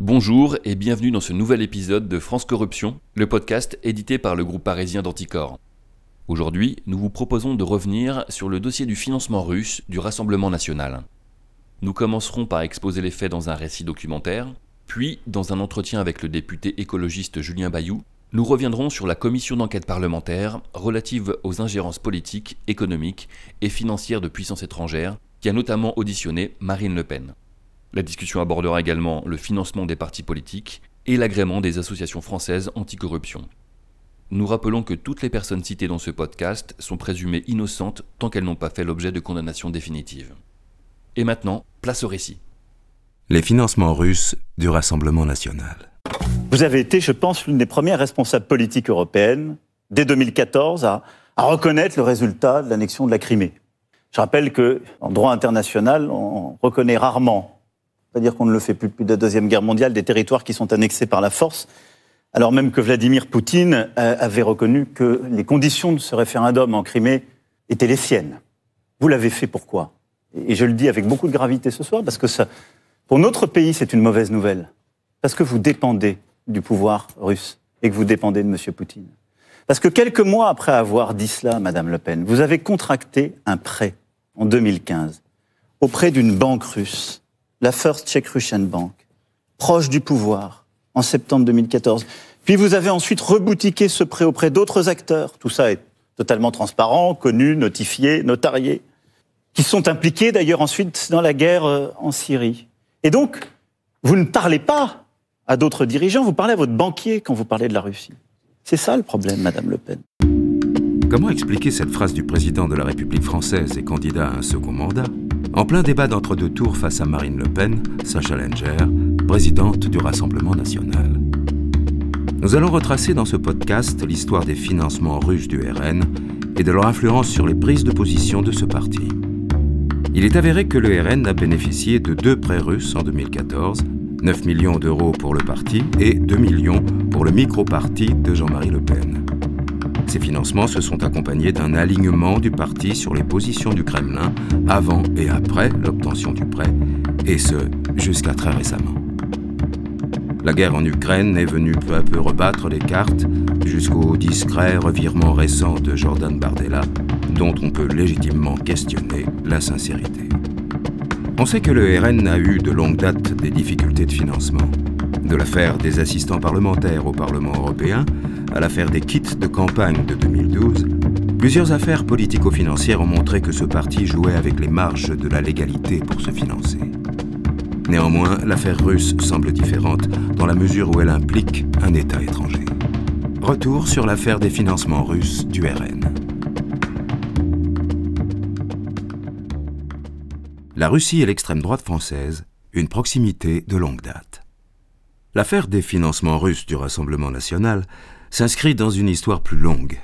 Bonjour et bienvenue dans ce nouvel épisode de France Corruption, le podcast édité par le groupe parisien d'Anticor. Aujourd'hui, nous vous proposons de revenir sur le dossier du financement russe du Rassemblement national. Nous commencerons par exposer les faits dans un récit documentaire, puis, dans un entretien avec le député écologiste Julien Bayou, nous reviendrons sur la commission d'enquête parlementaire relative aux ingérences politiques, économiques et financières de puissances étrangères, qui a notamment auditionné Marine Le Pen. La discussion abordera également le financement des partis politiques et l'agrément des associations françaises anticorruption. Nous rappelons que toutes les personnes citées dans ce podcast sont présumées innocentes tant qu'elles n'ont pas fait l'objet de condamnation définitive. Et maintenant, place au récit. Les financements russes du Rassemblement national. Vous avez été, je pense, l'une des premières responsables politiques européennes, dès 2014, à, à reconnaître le résultat de l'annexion de la Crimée. Je rappelle que, en droit international, on reconnaît rarement c'est-à-dire qu'on ne le fait plus depuis la Deuxième Guerre mondiale, des territoires qui sont annexés par la force, alors même que Vladimir Poutine euh, avait reconnu que les conditions de ce référendum en Crimée étaient les siennes. Vous l'avez fait pourquoi? Et je le dis avec beaucoup de gravité ce soir, parce que pour notre pays, c'est une mauvaise nouvelle. Parce que vous dépendez du pouvoir russe et que vous dépendez de M. Poutine. Parce que quelques mois après avoir dit cela, Madame Le Pen, vous avez contracté un prêt en 2015 auprès d'une banque russe la First Czech Russian Bank, proche du pouvoir, en septembre 2014. Puis vous avez ensuite reboutiqué ce prêt auprès d'autres acteurs. Tout ça est totalement transparent, connu, notifié, notarié, qui sont impliqués d'ailleurs ensuite dans la guerre euh, en Syrie. Et donc, vous ne parlez pas à d'autres dirigeants, vous parlez à votre banquier quand vous parlez de la Russie. C'est ça le problème, Madame Le Pen. Comment expliquer cette phrase du président de la République française et candidat à un second mandat? En plein débat d'entre-deux tours face à Marine Le Pen, sa challenger, présidente du Rassemblement national. Nous allons retracer dans ce podcast l'histoire des financements russes du RN et de leur influence sur les prises de position de ce parti. Il est avéré que le RN a bénéficié de deux prêts russes en 2014, 9 millions d'euros pour le parti et 2 millions pour le micro-parti de Jean-Marie Le Pen. Ces financements se sont accompagnés d'un alignement du parti sur les positions du Kremlin avant et après l'obtention du prêt, et ce, jusqu'à très récemment. La guerre en Ukraine est venue peu à peu rebattre les cartes jusqu'au discret revirement récent de Jordan Bardella, dont on peut légitimement questionner la sincérité. On sait que le RN a eu de longue date des difficultés de financement, de l'affaire des assistants parlementaires au Parlement européen à l'affaire des kits de campagne de 2012, plusieurs affaires politico-financières ont montré que ce parti jouait avec les marges de la légalité pour se financer. Néanmoins, l'affaire russe semble différente dans la mesure où elle implique un État étranger. Retour sur l'affaire des financements russes du RN. La Russie et l'extrême droite française, une proximité de longue date. L'affaire des financements russes du Rassemblement national s'inscrit dans une histoire plus longue,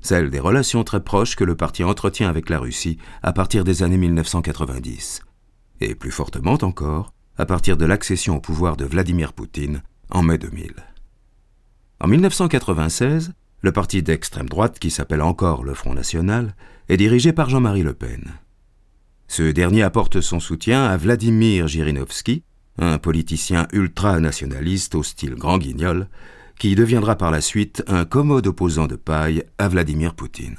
celle des relations très proches que le parti entretient avec la Russie à partir des années 1990, et plus fortement encore à partir de l'accession au pouvoir de Vladimir Poutine en mai 2000. En 1996, le parti d'extrême droite, qui s'appelle encore le Front National, est dirigé par Jean-Marie Le Pen. Ce dernier apporte son soutien à Vladimir Jirinovski, un politicien ultranationaliste au style grand guignol, qui deviendra par la suite un commode opposant de paille à Vladimir Poutine.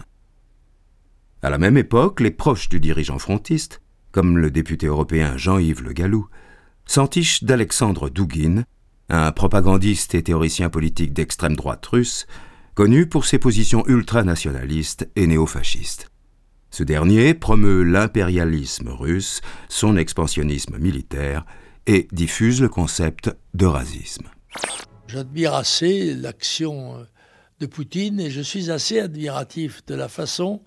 À la même époque, les proches du dirigeant frontiste, comme le député européen Jean-Yves Le Gallou, s'entichent d'Alexandre Douguin, un propagandiste et théoricien politique d'extrême droite russe, connu pour ses positions ultranationalistes et néofascistes. Ce dernier promeut l'impérialisme russe, son expansionnisme militaire et diffuse le concept de racisme. J'admire assez l'action euh, de Poutine et je suis assez admiratif de la façon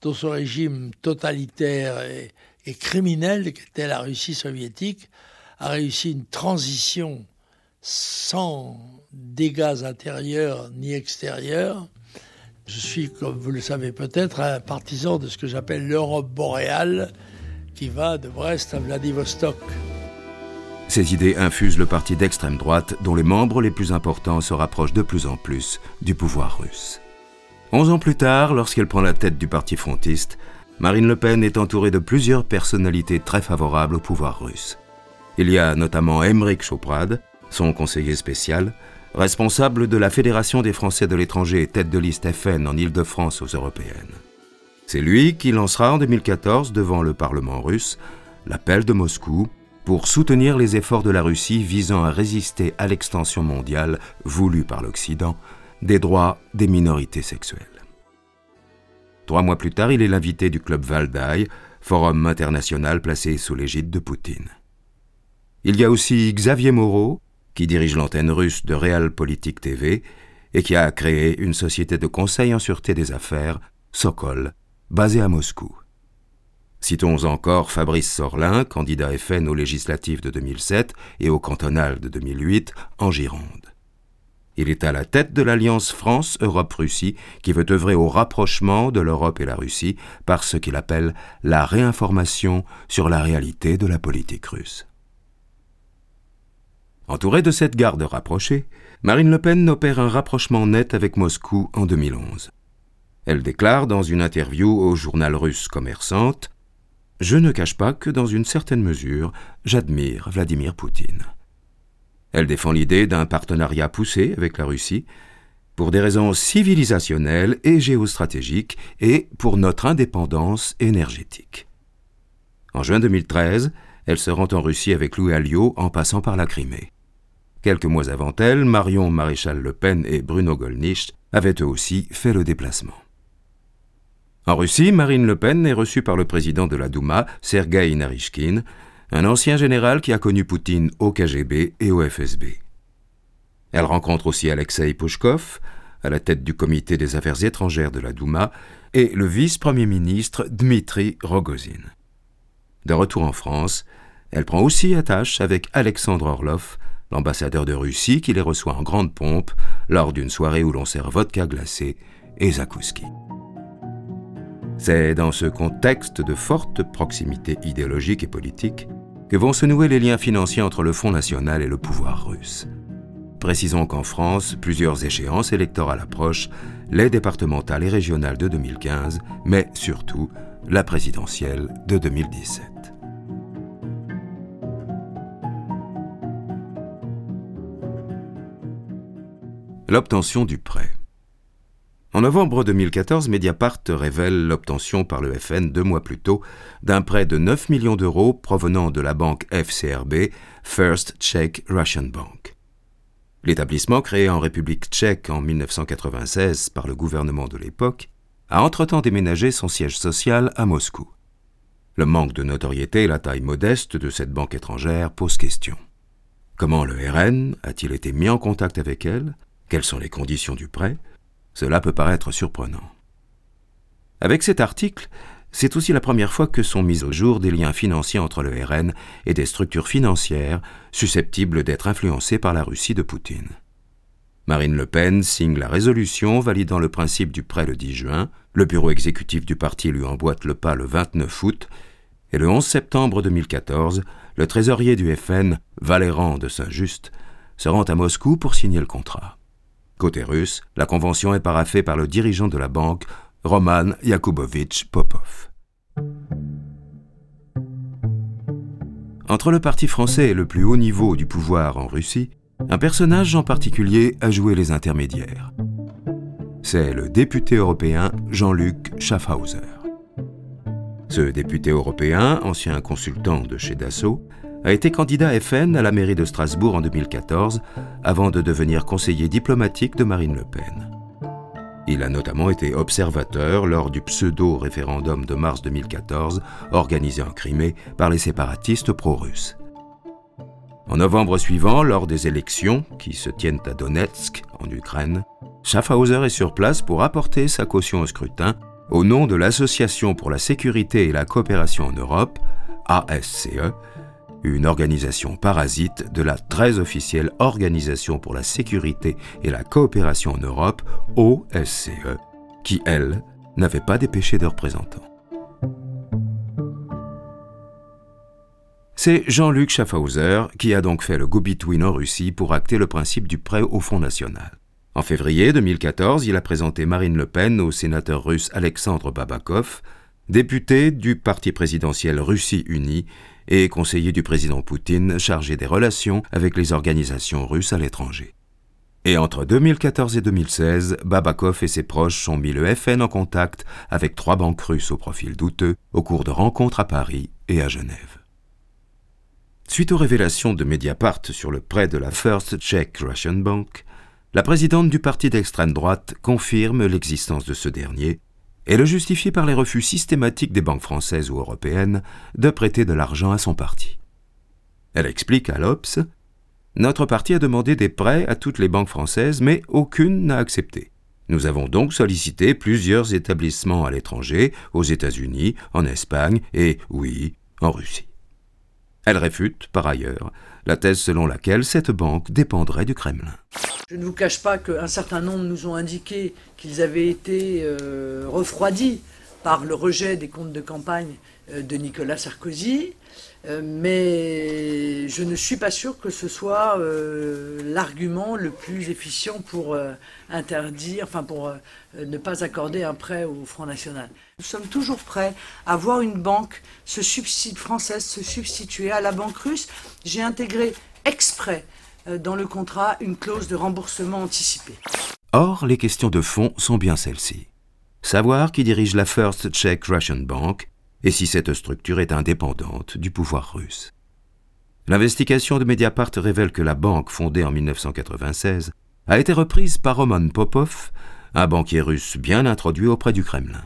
dont ce régime totalitaire et, criminel qu'était la Russie soviétique a réussi une transition sans dégâts intérieurs ni extérieurs. Je suis, comme vous le savez peut-être, un partisan de ce que j'appelle l'Europe boréale qui va de Brest à Vladivostok. Ces idées infusent le parti d'extrême droite dont les membres les plus importants se rapprochent de plus en plus du pouvoir russe. Onze ans plus tard, lorsqu'elle prend la tête du parti frontiste, Marine Le Pen est entourée de plusieurs personnalités très favorables au pouvoir russe. Il y a notamment Emmerich Choprad, son conseiller spécial, responsable de la Fédération des Français de l'étranger et tête de liste FN en Île-de-France aux européennes. C'est lui qui lancera en 2014 devant le Parlement russe l'appel de Moscou pour soutenir les efforts de la Russie visant à résister à l'extension mondiale voulue par l'Occident des droits des minorités sexuelles. Trois mois plus tard, il est l'invité du club Valdai, forum international placé sous l'égide de Poutine. Il y a aussi Xavier Moreau, qui dirige l'antenne russe de Realpolitik TV et qui a créé une société de conseil en sûreté des affaires, Sokol, basée à Moscou. Citons encore Fabrice Sorlin, candidat FN aux législatives de 2007 et au cantonal de 2008 en Gironde. Il est à la tête de l'alliance France-Europe-Russie qui veut œuvrer au rapprochement de l'Europe et la Russie par ce qu'il appelle la réinformation sur la réalité de la politique russe. Entourée de cette garde rapprochée, Marine Le Pen opère un rapprochement net avec Moscou en 2011. Elle déclare dans une interview au journal russe Commerçante Je ne cache pas que dans une certaine mesure, j'admire Vladimir Poutine. Elle défend l'idée d'un partenariat poussé avec la Russie pour des raisons civilisationnelles et géostratégiques et pour notre indépendance énergétique. En juin 2013, elle se rend en Russie avec Louis Alliot en passant par la Crimée. Quelques mois avant elle, Marion Maréchal Le Pen et Bruno Gollnisch avaient eux aussi fait le déplacement. En Russie, Marine Le Pen est reçue par le président de la Douma, Sergei Narishkin, un ancien général qui a connu Poutine au KGB et au FSB. Elle rencontre aussi Alexei Pouchkov, à la tête du comité des affaires étrangères de la Douma, et le vice-premier ministre Dmitri Rogozin. De retour en France, elle prend aussi attache avec Alexandre Orlov, l'ambassadeur de Russie qui les reçoit en grande pompe lors d'une soirée où l'on sert vodka glacé et zakouski. C'est dans ce contexte de forte proximité idéologique et politique que vont se nouer les liens financiers entre le Front national et le pouvoir russe. Précisons qu'en France, plusieurs échéances électorales approchent, les départementales et régionales de 2015, mais surtout la présidentielle de 2017. L'obtention du prêt. En novembre 2014, Mediapart révèle l'obtention par le FN deux mois plus tôt d'un prêt de 9 millions d'euros provenant de la banque FCRB, First Czech Russian Bank. L'établissement, créé en République tchèque en 1996 par le gouvernement de l'époque, a entre-temps déménagé son siège social à Moscou. Le manque de notoriété et la taille modeste de cette banque étrangère posent question. Comment le RN a-t-il été mis en contact avec elle? Quelles sont les conditions du prêt? Cela peut paraître surprenant. Avec cet article, c'est aussi la première fois que sont mis au jour des liens financiers entre le RN et des structures financières susceptibles d'être influencées par la Russie de Poutine. Marine Le Pen signe la résolution validant le principe du prêt le 10 juin, le bureau exécutif du parti lui emboîte le pas le 29 août, et le 11 septembre 2014, le trésorier du FN, Valéran de Saint-Just, se rend à Moscou pour signer le contrat. Côté russe, la convention est paraphée par le dirigeant de la banque, Roman Yakubovitch Popov. Entre le parti français et le plus haut niveau du pouvoir en Russie, un personnage en particulier a joué les intermédiaires. C'est le député européen Jean-Luc Schaffhauser. Ce député européen, ancien consultant de chez Dassault, a été candidat FN à la mairie de Strasbourg en 2014 avant de devenir conseiller diplomatique de Marine Le Pen. Il a notamment été observateur lors du pseudo-référendum de mars 2014 organisé en Crimée par les séparatistes pro-russes. En novembre suivant, lors des élections qui se tiennent à Donetsk, en Ukraine, Schaffhauser est sur place pour apporter sa caution au scrutin au nom de l'Association pour la sécurité et la coopération en Europe, ASCE, une organisation parasite de la très officielle Organisation pour la sécurité et la coopération en Europe, OSCE, qui, elle, n'avait pas dépêché de représentants. C'est Jean-Luc Schaffhauser qui a donc fait le go-between en Russie pour acter le principe du prêt au Front National. En février 2014, il a présenté Marine Le Pen au sénateur russe Alexandre Babakov, député du parti présidentiel Russie Unie et conseiller du président Poutine chargé des relations avec les organisations russes à l'étranger. Et entre 2014 et 2016, Babakov et ses proches ont mis le FN en contact avec trois banques russes au profil douteux au cours de rencontres à Paris et à Genève. Suite aux révélations de Mediapart sur le prêt de la First Czech Russian Bank, la présidente du parti d'extrême droite confirme l'existence de ce dernier et le justifie par les refus systématiques des banques françaises ou européennes de prêter de l'argent à son parti. Elle explique à l'Obs Notre parti a demandé des prêts à toutes les banques françaises, mais aucune n'a accepté. Nous avons donc sollicité plusieurs établissements à l'étranger, aux États-Unis, en Espagne et, oui, en Russie. Elle réfute, par ailleurs, la thèse selon laquelle cette banque dépendrait du Kremlin. Je ne vous cache pas qu'un certain nombre nous ont indiqué qu'ils avaient été euh, refroidis par le rejet des comptes de campagne euh, de Nicolas Sarkozy, mais je ne suis pas sûr que ce soit l'argument le plus efficient pour interdire, enfin pour ne pas accorder un prêt au Front National. Nous sommes toujours prêts à voir une banque française se substituer à la banque russe. J'ai intégré exprès euh, dans le contrat une clause de remboursement anticipé. Or, les questions de fond sont bien celles-ci. Savoir qui dirige la First Czech Russian Bank et si cette structure est indépendante du pouvoir russe. L'investigation de Mediapart révèle que la banque, fondée en 1996, a été reprise par Roman Popov, un banquier russe bien introduit auprès du Kremlin.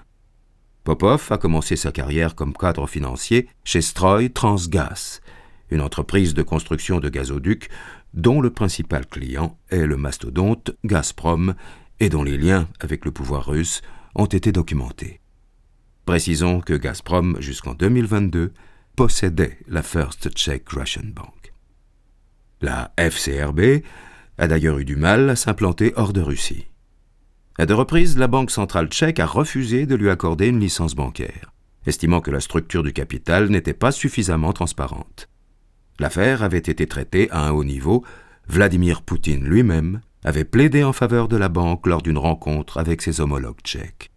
Popov a commencé sa carrière comme cadre financier chez Stroy Transgas, une entreprise de construction de gazoducs dont le principal client est le mastodonte Gazprom et dont les liens avec le pouvoir russe ont été documentés. Précisons que Gazprom, jusqu'en 2022, possédait la First Czech Russian Bank. La FCRB a d'ailleurs eu du mal à s'implanter hors de Russie. À deux reprises, la Banque centrale tchèque a refusé de lui accorder une licence bancaire, estimant que la structure du capital n'était pas suffisamment transparente. L'affaire avait été traitée à un haut niveau. Vladimir Poutine lui-même avait plaidé en faveur de la banque lors d'une rencontre avec ses homologues tchèques.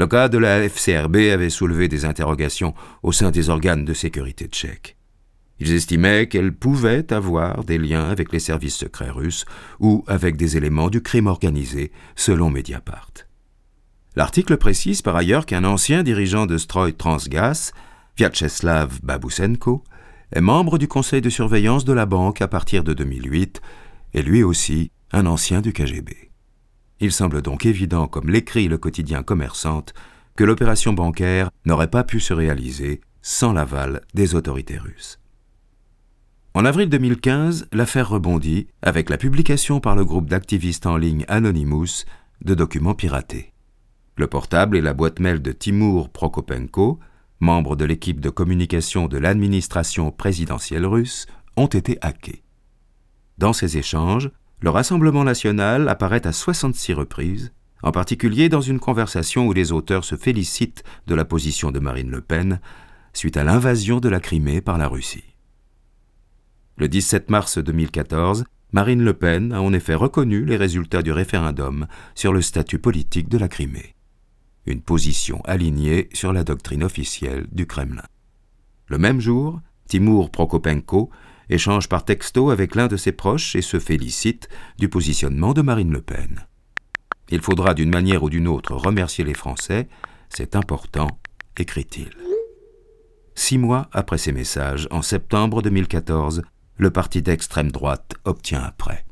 Le cas de la FCRB avait soulevé des interrogations au sein des organes de sécurité tchèques. Ils estimaient qu'elle pouvait avoir des liens avec les services secrets russes ou avec des éléments du crime organisé, selon Mediapart. L'article précise par ailleurs qu'un ancien dirigeant de Stroy Transgas, Vyacheslav Babusenko, est membre du conseil de surveillance de la banque à partir de 2008 et lui aussi un ancien du KGB. Il semble donc évident, comme l'écrit le quotidien Commerçante, que l'opération bancaire n'aurait pas pu se réaliser sans l'aval des autorités russes. En avril 2015, l'affaire rebondit avec la publication par le groupe d'activistes en ligne Anonymous de documents piratés. Le portable et la boîte mail de Timur Prokopenko, membre de l'équipe de communication de l'administration présidentielle russe, ont été hackés. Dans ces échanges, le Rassemblement national apparaît à 66 reprises, en particulier dans une conversation où les auteurs se félicitent de la position de Marine Le Pen suite à l'invasion de la Crimée par la Russie. Le 17 mars 2014, Marine Le Pen a en effet reconnu les résultats du référendum sur le statut politique de la Crimée une position alignée sur la doctrine officielle du Kremlin. Le même jour, Timur Prokopenko échange par texto avec l'un de ses proches et se félicite du positionnement de Marine Le Pen. Il faudra d'une manière ou d'une autre remercier les Français, c'est important, écrit-il. Six mois après ces messages, en septembre 2014, le parti d'extrême droite obtient un prêt.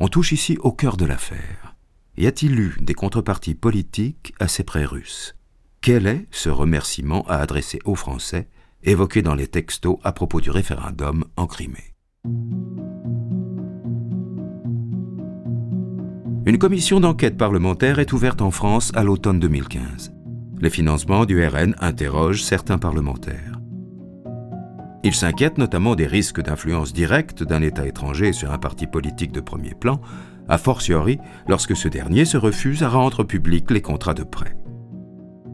On touche ici au cœur de l'affaire. Y a-t-il eu des contreparties politiques à ces prêts russes? Quel est ce remerciement à adresser aux Français, évoqué dans les textos à propos du référendum en Crimée Une commission d'enquête parlementaire est ouverte en France à l'automne 2015. Les financements du RN interrogent certains parlementaires. Ils s'inquiètent notamment des risques d'influence directe d'un État étranger sur un parti politique de premier plan, a fortiori lorsque ce dernier se refuse à rendre public les contrats de prêt.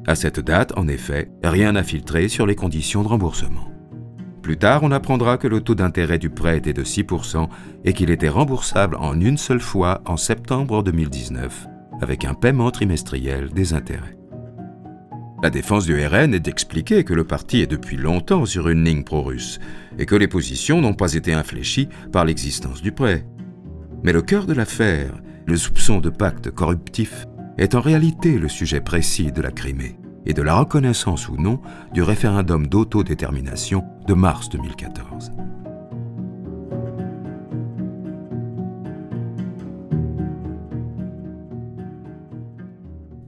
À cette date, en effet, rien n'a filtré sur les conditions de remboursement. Plus tard, on apprendra que le taux d'intérêt du prêt était de 6% et qu'il était remboursable en une seule fois en septembre 2019, avec un paiement trimestriel des intérêts. La défense du RN est d'expliquer que le parti est depuis longtemps sur une ligne pro-russe et que les positions n'ont pas été infléchies par l'existence du prêt. Mais le cœur de l'affaire, le soupçon de pacte corruptif, est en réalité le sujet précis de la Crimée et de la reconnaissance ou non du référendum d'autodétermination de mars 2014.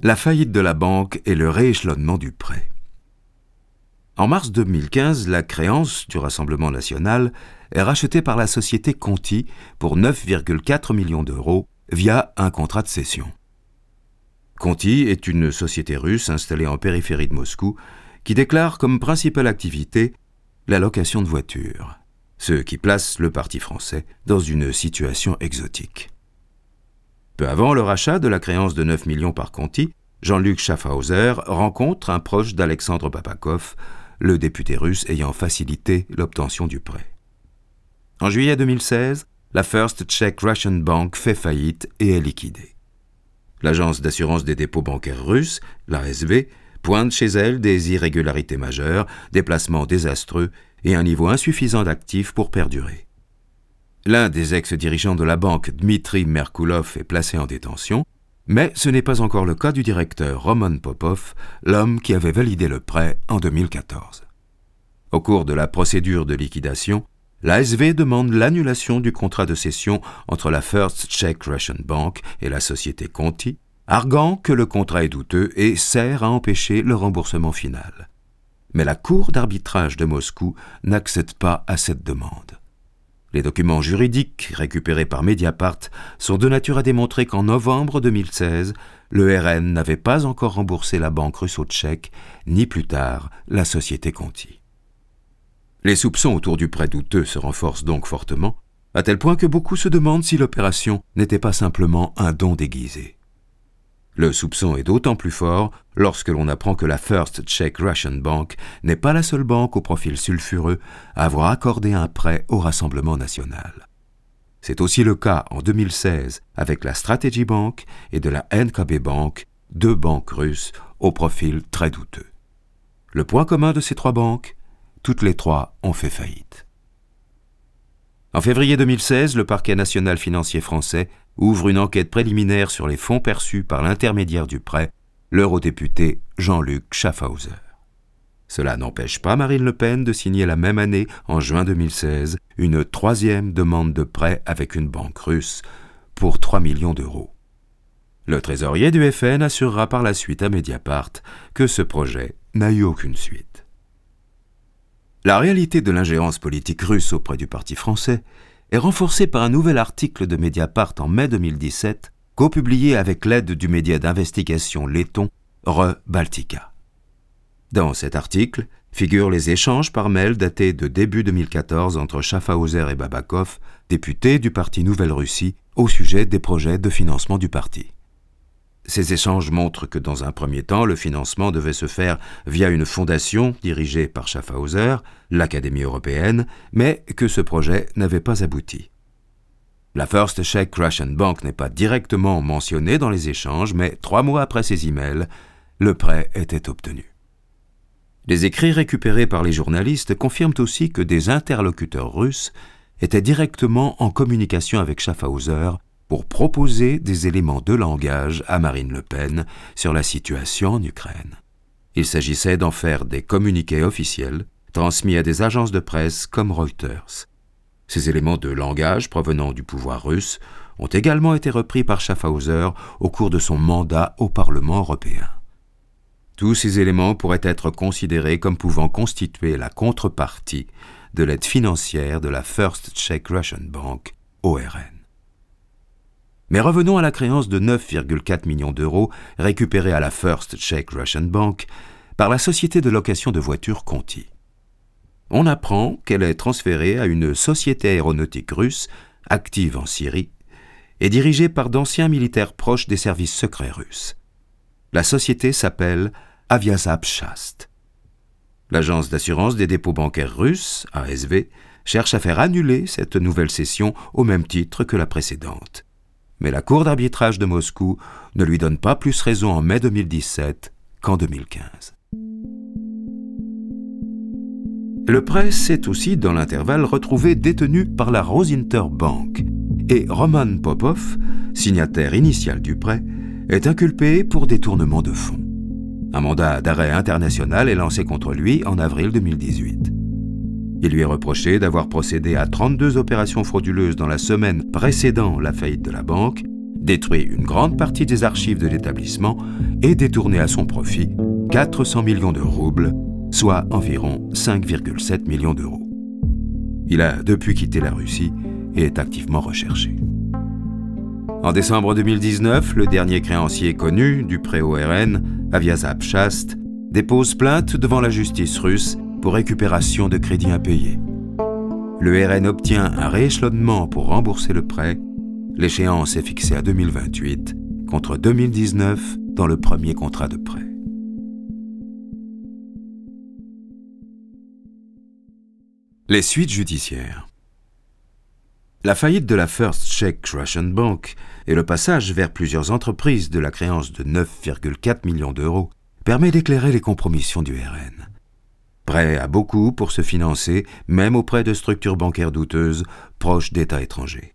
La faillite de la banque et le rééchelonnement du prêt. En mars 2015, la créance du Rassemblement national est rachetée par la société Conti pour 9,4 millions d'euros via un contrat de cession. Conti est une société russe installée en périphérie de Moscou qui déclare comme principale activité la location de voitures, ce qui place le parti français dans une situation exotique. Peu avant le rachat de la créance de 9 millions par Conti, Jean-Luc Schaffhauser rencontre un proche d'Alexandre Papakov, le député russe ayant facilité l'obtention du prêt. En juillet 2016, la First Czech Russian Bank fait faillite et est liquidée. L'agence d'assurance des dépôts bancaires russes, l'ASV, pointe chez elle des irrégularités majeures, des placements désastreux et un niveau insuffisant d'actifs pour perdurer. L'un des ex-dirigeants de la banque, Dmitri Merkulov, est placé en détention, mais ce n'est pas encore le cas du directeur Roman Popov, l'homme qui avait validé le prêt en 2014. Au cours de la procédure de liquidation, l'ASV demande l'annulation du contrat de cession entre la First Czech Russian Bank et la société Conti, arguant que le contrat est douteux et sert à empêcher le remboursement final. Mais la Cour d'arbitrage de Moscou n'accède pas à cette demande. Les documents juridiques récupérés par Mediapart sont de nature à démontrer qu'en novembre 2016, le RN n'avait pas encore remboursé la banque russo-tchèque, ni plus tard la société Conti. Les soupçons autour du prêt douteux se renforcent donc fortement, à tel point que beaucoup se demandent si l'opération n'était pas simplement un don déguisé. Le soupçon est d'autant plus fort lorsque l'on apprend que la First Czech Russian Bank n'est pas la seule banque au profil sulfureux à avoir accordé un prêt au Rassemblement national. C'est aussi le cas en 2016 avec la Strategy Bank et de la NKB Bank, deux banques russes au profil très douteux. Le point commun de ces trois banques, toutes les trois ont fait faillite. En février 2016, le parquet national financier français ouvre une enquête préliminaire sur les fonds perçus par l'intermédiaire du prêt, l'eurodéputé Jean-Luc Schaffhauser. Cela n'empêche pas Marine Le Pen de signer la même année, en juin 2016, une troisième demande de prêt avec une banque russe pour 3 millions d'euros. Le trésorier du FN assurera par la suite à Mediapart que ce projet n'a eu aucune suite. La réalité de l'ingérence politique russe auprès du Parti français est renforcée par un nouvel article de Mediapart en mai 2017, co-publié avec l'aide du média d'investigation letton Re Baltica. Dans cet article figurent les échanges par mail datés de début 2014 entre Schaffhauser et Babakov, députés du parti Nouvelle Russie, au sujet des projets de financement du parti. Ces échanges montrent que dans un premier temps, le financement devait se faire via une fondation dirigée par Schaffhauser, l'Académie européenne, mais que ce projet n'avait pas abouti. La First Czech Russian Bank n'est pas directement mentionnée dans les échanges, mais trois mois après ces emails, le prêt était obtenu. Les écrits récupérés par les journalistes confirment aussi que des interlocuteurs russes étaient directement en communication avec Schaffhauser pour proposer des éléments de langage à Marine Le Pen sur la situation en Ukraine. Il s'agissait d'en faire des communiqués officiels transmis à des agences de presse comme Reuters. Ces éléments de langage provenant du pouvoir russe ont également été repris par Schaffhauser au cours de son mandat au Parlement européen. Tous ces éléments pourraient être considérés comme pouvant constituer la contrepartie de l'aide financière de la First Czech Russian Bank, ORN. Mais revenons à la créance de 9,4 millions d'euros récupérée à la First Czech Russian Bank par la société de location de voitures Conti. On apprend qu'elle est transférée à une société aéronautique russe active en Syrie et dirigée par d'anciens militaires proches des services secrets russes. La société s'appelle Aviasap Shast. L'agence d'assurance des dépôts bancaires russes, ASV, cherche à faire annuler cette nouvelle cession au même titre que la précédente mais la Cour d'arbitrage de Moscou ne lui donne pas plus raison en mai 2017 qu'en 2015. Le prêt s'est aussi, dans l'intervalle, retrouvé détenu par la Rosinter Bank, et Roman Popov, signataire initial du prêt, est inculpé pour détournement de fonds. Un mandat d'arrêt international est lancé contre lui en avril 2018. Il lui est reproché d'avoir procédé à 32 opérations frauduleuses dans la semaine précédant la faillite de la banque, détruit une grande partie des archives de l'établissement et détourné à son profit 400 millions de roubles, soit environ 5,7 millions d'euros. Il a depuis quitté la Russie et est activement recherché. En décembre 2019, le dernier créancier connu du prêt au RN, Aviazap Shast, dépose plainte devant la justice russe pour récupération de crédits impayés. Le RN obtient un rééchelonnement pour rembourser le prêt. L'échéance est fixée à 2028 contre 2019 dans le premier contrat de prêt. Les suites judiciaires. La faillite de la First Czech Russian Bank et le passage vers plusieurs entreprises de la créance de 9,4 millions d'euros permet d'éclairer les compromissions du RN prêt à beaucoup pour se financer, même auprès de structures bancaires douteuses proches d'États étrangers.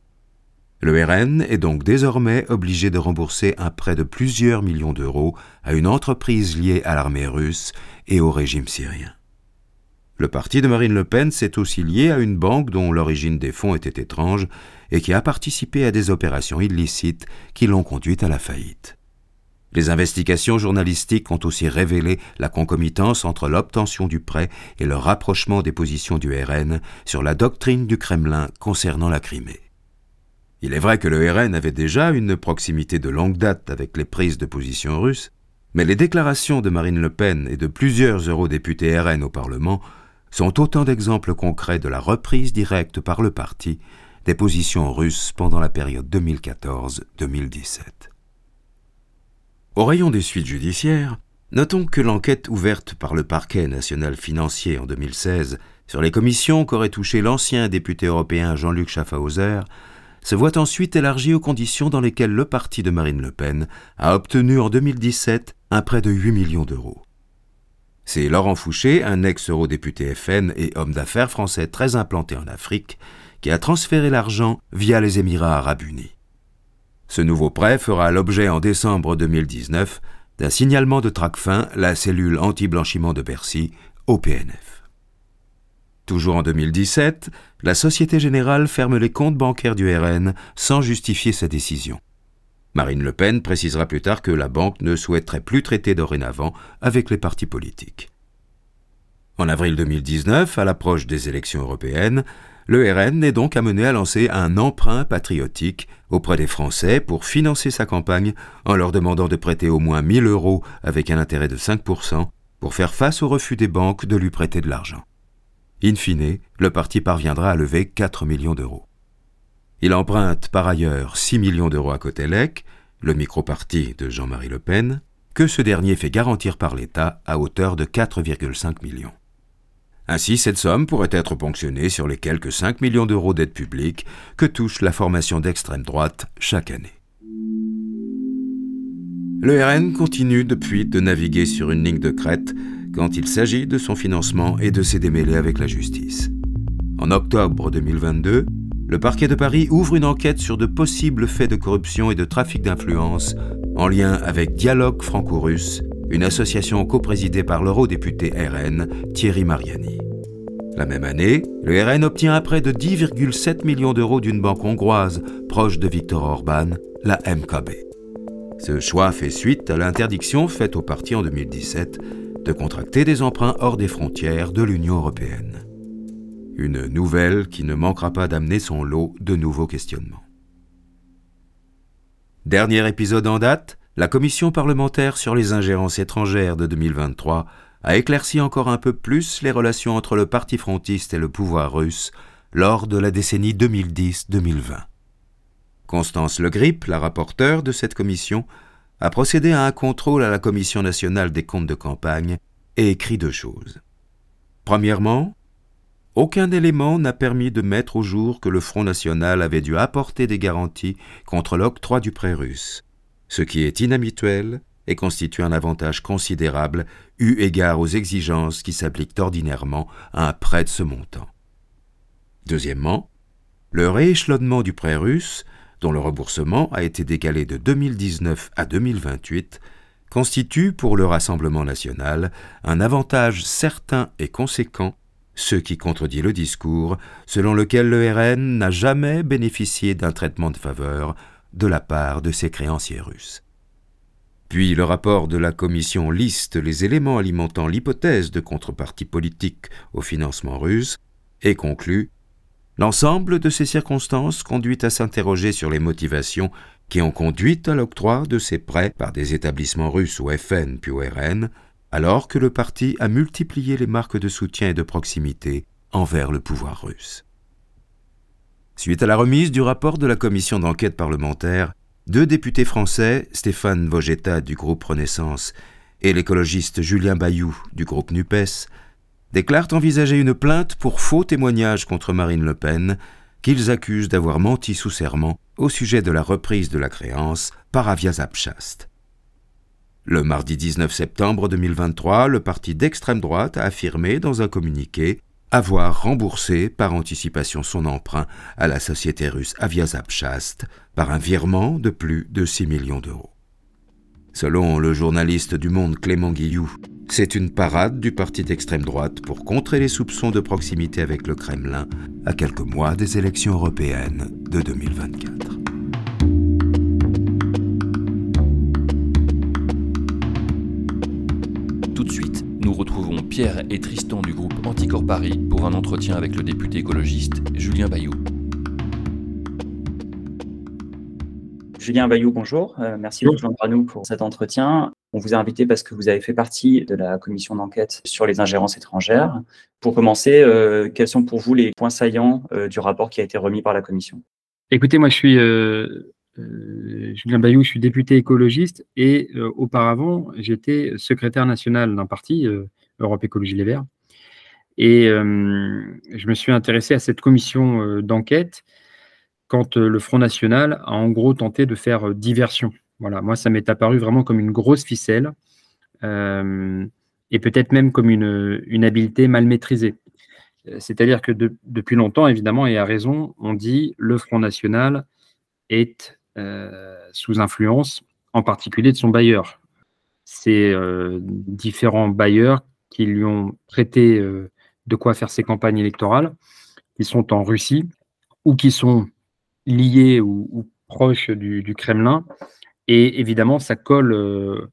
Le RN est donc désormais obligé de rembourser un prêt de plusieurs millions d'euros à une entreprise liée à l'armée russe et au régime syrien. Le parti de Marine Le Pen s'est aussi lié à une banque dont l'origine des fonds était étrange et qui a participé à des opérations illicites qui l'ont conduite à la faillite. Les investigations journalistiques ont aussi révélé la concomitance entre l'obtention du prêt et le rapprochement des positions du RN sur la doctrine du Kremlin concernant la Crimée. Il est vrai que le RN avait déjà une proximité de longue date avec les prises de position russes, mais les déclarations de Marine Le Pen et de plusieurs eurodéputés RN au Parlement sont autant d'exemples concrets de la reprise directe par le parti des positions russes pendant la période 2014-2017. Au rayon des suites judiciaires, notons que l'enquête ouverte par le parquet national financier en 2016 sur les commissions qu'aurait touché l'ancien député européen Jean-Luc Schaffhauser se voit ensuite élargie aux conditions dans lesquelles le parti de Marine Le Pen a obtenu en 2017 un prêt de 8 millions d'euros. C'est Laurent Fouché, un ex-eurodéputé FN et homme d'affaires français très implanté en Afrique, qui a transféré l'argent via les Émirats arabes unis. Ce nouveau prêt fera l'objet en décembre 2019 d'un signalement de Tracfin, la cellule anti-blanchiment de Bercy, au PNF. Toujours en 2017, la Société Générale ferme les comptes bancaires du RN sans justifier sa décision. Marine Le Pen précisera plus tard que la banque ne souhaiterait plus traiter dorénavant avec les partis politiques. En avril 2019, à l'approche des élections européennes, le RN est donc amené à lancer un emprunt patriotique auprès des Français pour financer sa campagne en leur demandant de prêter au moins 1000 euros avec un intérêt de 5% pour faire face au refus des banques de lui prêter de l'argent. In fine, le parti parviendra à lever 4 millions d'euros. Il emprunte par ailleurs 6 millions d'euros à Cotelec, le micro-parti de Jean-Marie Le Pen, que ce dernier fait garantir par l'État à hauteur de 4,5 millions. Ainsi, cette somme pourrait être ponctionnée sur les quelques 5 millions d'euros d'aide publique que touche la formation d'extrême droite chaque année. Le RN continue depuis de naviguer sur une ligne de crête quand il s'agit de son financement et de ses démêlés avec la justice. En octobre 2022, le parquet de Paris ouvre une enquête sur de possibles faits de corruption et de trafic d'influence en lien avec Dialogue franco-russe une association coprésidée par l'eurodéputé RN Thierry Mariani. La même année, le RN obtient un prêt de 10,7 millions d'euros d'une banque hongroise proche de Viktor Orban, la MKB. Ce choix fait suite à l'interdiction faite au parti en 2017 de contracter des emprunts hors des frontières de l'Union européenne. Une nouvelle qui ne manquera pas d'amener son lot de nouveaux questionnements. Dernier épisode en date, la commission parlementaire sur les ingérences étrangères de 2023 a éclairci encore un peu plus les relations entre le parti frontiste et le pouvoir russe lors de la décennie 2010-2020. Constance Le Grip, la rapporteure de cette commission, a procédé à un contrôle à la Commission nationale des comptes de campagne et écrit deux choses. Premièrement, aucun élément n'a permis de mettre au jour que le Front national avait dû apporter des garanties contre l'octroi du prêt russe, ce qui est inhabituel et constitue un avantage considérable eu égard aux exigences qui s'appliquent ordinairement à un prêt de ce montant. Deuxièmement, le rééchelonnement du prêt russe, dont le remboursement a été décalé de 2019 à 2028, constitue pour le Rassemblement national un avantage certain et conséquent, ce qui contredit le discours selon lequel le RN n'a jamais bénéficié d'un traitement de faveur de la part de ses créanciers russes. Puis le rapport de la Commission liste les éléments alimentant l'hypothèse de contrepartie politique au financement russe et conclut L'ensemble de ces circonstances conduit à s'interroger sur les motivations qui ont conduit à l'octroi de ces prêts par des établissements russes au FN puis au RN, alors que le parti a multiplié les marques de soutien et de proximité envers le pouvoir russe. Suite à la remise du rapport de la commission d'enquête parlementaire, deux députés français, Stéphane Vogetta du groupe Renaissance et l'écologiste Julien Bayou du groupe NUPES, déclarent envisager une plainte pour faux témoignage contre Marine Le Pen, qu'ils accusent d'avoir menti sous serment au sujet de la reprise de la créance par Avias Abchast. Le mardi 19 septembre 2023, le parti d'extrême droite a affirmé dans un communiqué avoir remboursé par anticipation son emprunt à la société russe Aviasapchast par un virement de plus de 6 millions d'euros. Selon le journaliste du Monde Clément Guillou, c'est une parade du parti d'extrême droite pour contrer les soupçons de proximité avec le Kremlin à quelques mois des élections européennes de 2024. Tout de suite, nous retrouvons Pierre et Tristan du groupe Anticorps Paris pour un entretien avec le député écologiste Julien Bayou. Julien Bayou, bonjour. Euh, merci de vous joindre à nous pour cet entretien. On vous a invité parce que vous avez fait partie de la commission d'enquête sur les ingérences étrangères. Pour commencer, euh, quels sont pour vous les points saillants euh, du rapport qui a été remis par la commission? Écoutez, moi je suis Julien Bayou, je suis député écologiste et auparavant j'étais secrétaire national d'un parti, Europe Écologie Les Verts. Et je me suis intéressé à cette commission d'enquête quand le Front National a en gros tenté de faire diversion. Voilà, moi, ça m'est apparu vraiment comme une grosse ficelle et peut-être même comme une, habileté mal maîtrisée. C'est-à-dire que depuis longtemps, évidemment, et à raison, on dit le Front National est sous influence, en particulier de son bailleur. Ces différents bailleurs qui lui ont prêté de quoi faire ses campagnes électorales, qui sont en Russie ou qui sont liés ou, proches du, Kremlin. Et évidemment, ça colle euh,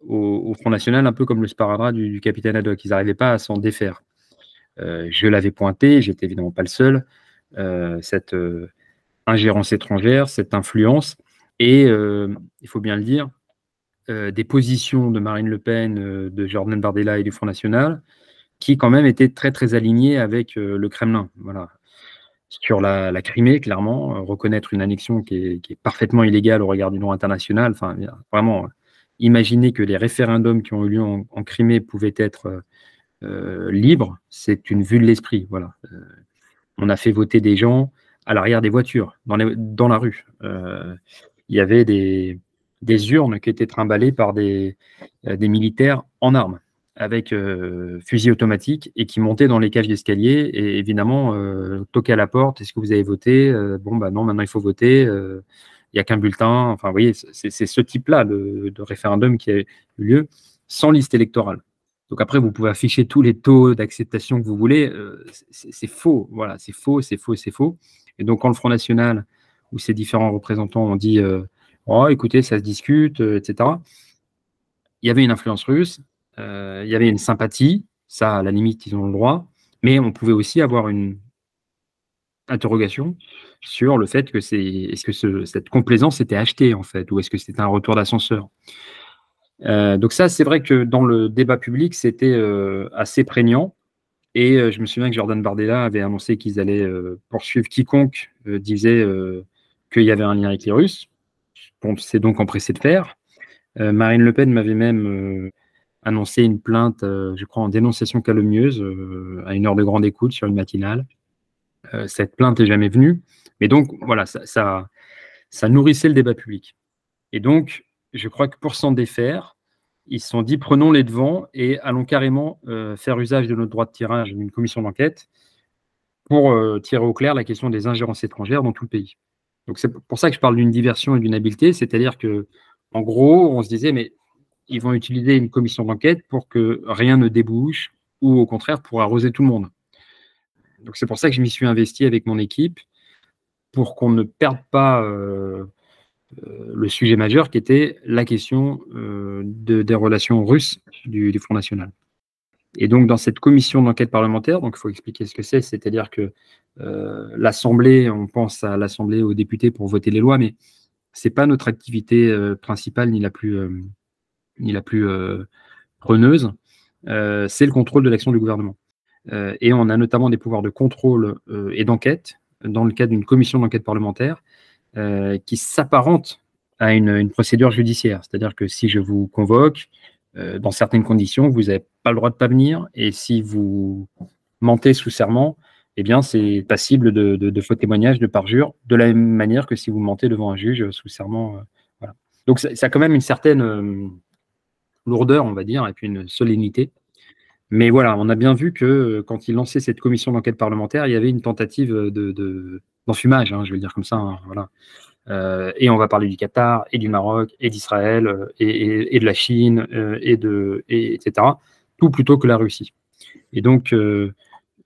au, Front National un peu comme le sparadrap du, capitaine Haddock. Ils n'arrivaient pas à s'en défaire. Euh, je l'avais pointé, j'étais évidemment pas le seul, euh, ingérence étrangère, cette influence, et il faut bien le dire, des positions de Marine Le Pen, de Jordan Bardella et du Front National, qui quand même étaient très très alignées avec le Kremlin. Voilà sur la, Crimée, clairement, euh, reconnaître une annexion qui est, parfaitement illégale au regard du droit international. Enfin, vraiment, euh, imaginer que les référendums qui ont eu lieu en, Crimée pouvaient être euh, libres, c'est une vue de l'esprit. Voilà. on a fait voter des gens à l'arrière des voitures, dans, dans la rue. il y avait des, urnes qui étaient trimballées par des, des militaires en armes avec euh, fusil automatique et qui montait dans les cages d'escalier et évidemment euh, toquait à la porte. Est-ce que vous avez voté? Euh, Bon, bah non, maintenant il faut voter. Il n'y a qu'un bulletin. Enfin, vous voyez, c'est ce type-là de, référendum qui a eu lieu sans liste électorale. Donc après, vous pouvez afficher tous les taux d'acceptation que vous voulez. c'est faux. Voilà, c'est faux, c'est faux, c'est faux. Et donc, quand le Front National ou ses différents représentants ont dit Oh, écoutez, ça se discute, etc., il y avait une influence russe euh, il y avait une sympathie, ça, à la limite, ils ont le droit, mais on pouvait aussi avoir une interrogation sur le fait que c'est est-ce que cette complaisance était achetée en fait ou est-ce que c'était un retour d'ascenseur euh, donc ça c'est vrai que dans le débat public c'était euh, assez prégnant et je me souviens que Jordan Bardella avait annoncé qu'ils allaient poursuivre quiconque disait qu'il y avait un lien avec les Russes bon, c'est donc empressé de faire Marine Le Pen m'avait même annoncer une plainte, euh, je crois, en dénonciation calomnieuse euh, à une heure de grande écoute sur une matinale. Euh, cette plainte n'est jamais venue. Mais donc, voilà, ça, ça, nourrissait le débat public. Et donc, je crois que pour s'en défaire, ils se sont dit prenons les devants et allons carrément euh, faire usage de notre droit de tirage d'une commission d'enquête pour euh, tirer au clair la question des ingérences étrangères dans tout le pays. Donc c'est pour ça que je parle d'une diversion et d'une habileté, c'est-à-dire que en gros, on se disait mais ils vont utiliser une commission d'enquête pour que rien ne débouche ou au contraire pour arroser tout le monde. Donc c'est pour ça que je m'y suis investi avec mon équipe pour qu'on ne perde pas euh, le sujet majeur qui était la question euh, des relations russes du, Front National. Et donc, dans cette commission d'enquête parlementaire, donc il faut expliquer ce que c'est, c'est-à-dire que euh, l'Assemblée, on pense à l'Assemblée aux députés pour voter les lois, mais ce n'est pas notre activité principale ni la plus, ni la plus preneuse, c'est le contrôle de l'action du gouvernement. et on a notamment des pouvoirs de contrôle et d'enquête dans le cadre d'une commission d'enquête parlementaire euh, qui s'apparente à une, procédure judiciaire. C'est-à-dire que si je vous convoque, euh, dans certaines conditions, vous n'avez pas le droit de pas venir. Et si vous mentez sous serment, eh bien, c'est passible de, faux témoignages, de parjure, de la même manière que si vous mentez devant un juge sous serment. Euh. Donc, ça, a quand même une certaine lourdeur, on va dire, et puis une solennité. Mais voilà, on a bien vu que quand il lançait cette commission d'enquête parlementaire, il y avait une tentative de, d'enfumage, hein, je vais le dire comme ça. Hein, voilà. Euh, et on va parler du Qatar, et du Maroc, et d'Israël, euh, et, de la Chine, euh, et de, etc. Tout plutôt que la Russie. Et donc,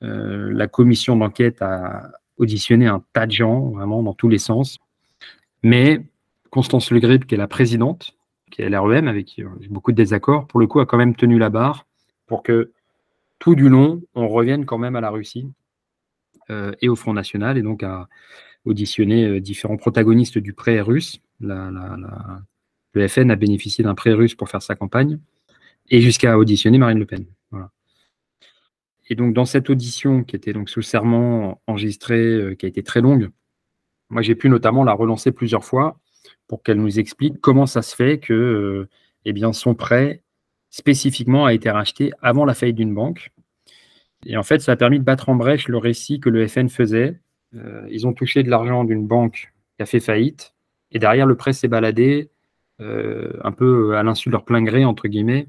la commission d'enquête a auditionné un tas de gens, vraiment dans tous les sens. Mais Constance Le Grip, qui est la présidente, qui est l'REM, avec qui j'ai beaucoup de désaccords, pour le coup, a quand même tenu la barre pour que tout du long, on revienne quand même à la Russie et au Front National, et donc à auditionner euh, différents protagonistes du prêt russe. le FN a bénéficié d'un prêt russe pour faire sa campagne, et jusqu'à auditionner Marine Le Pen. Et donc dans cette audition qui était donc sous serment enregistrée, euh, qui a été très longue, moi j'ai pu notamment la relancer plusieurs fois pour qu'elle nous explique comment ça se fait que eh bien, son prêt spécifiquement a été racheté avant la faillite d'une banque et en fait, ça a permis de battre en brèche le récit que le FN faisait. Euh, ils ont touché de l'argent d'une banque qui a fait faillite. Et derrière, le prêt s'est baladé euh, un peu à l'insu de leur plein gré, entre guillemets,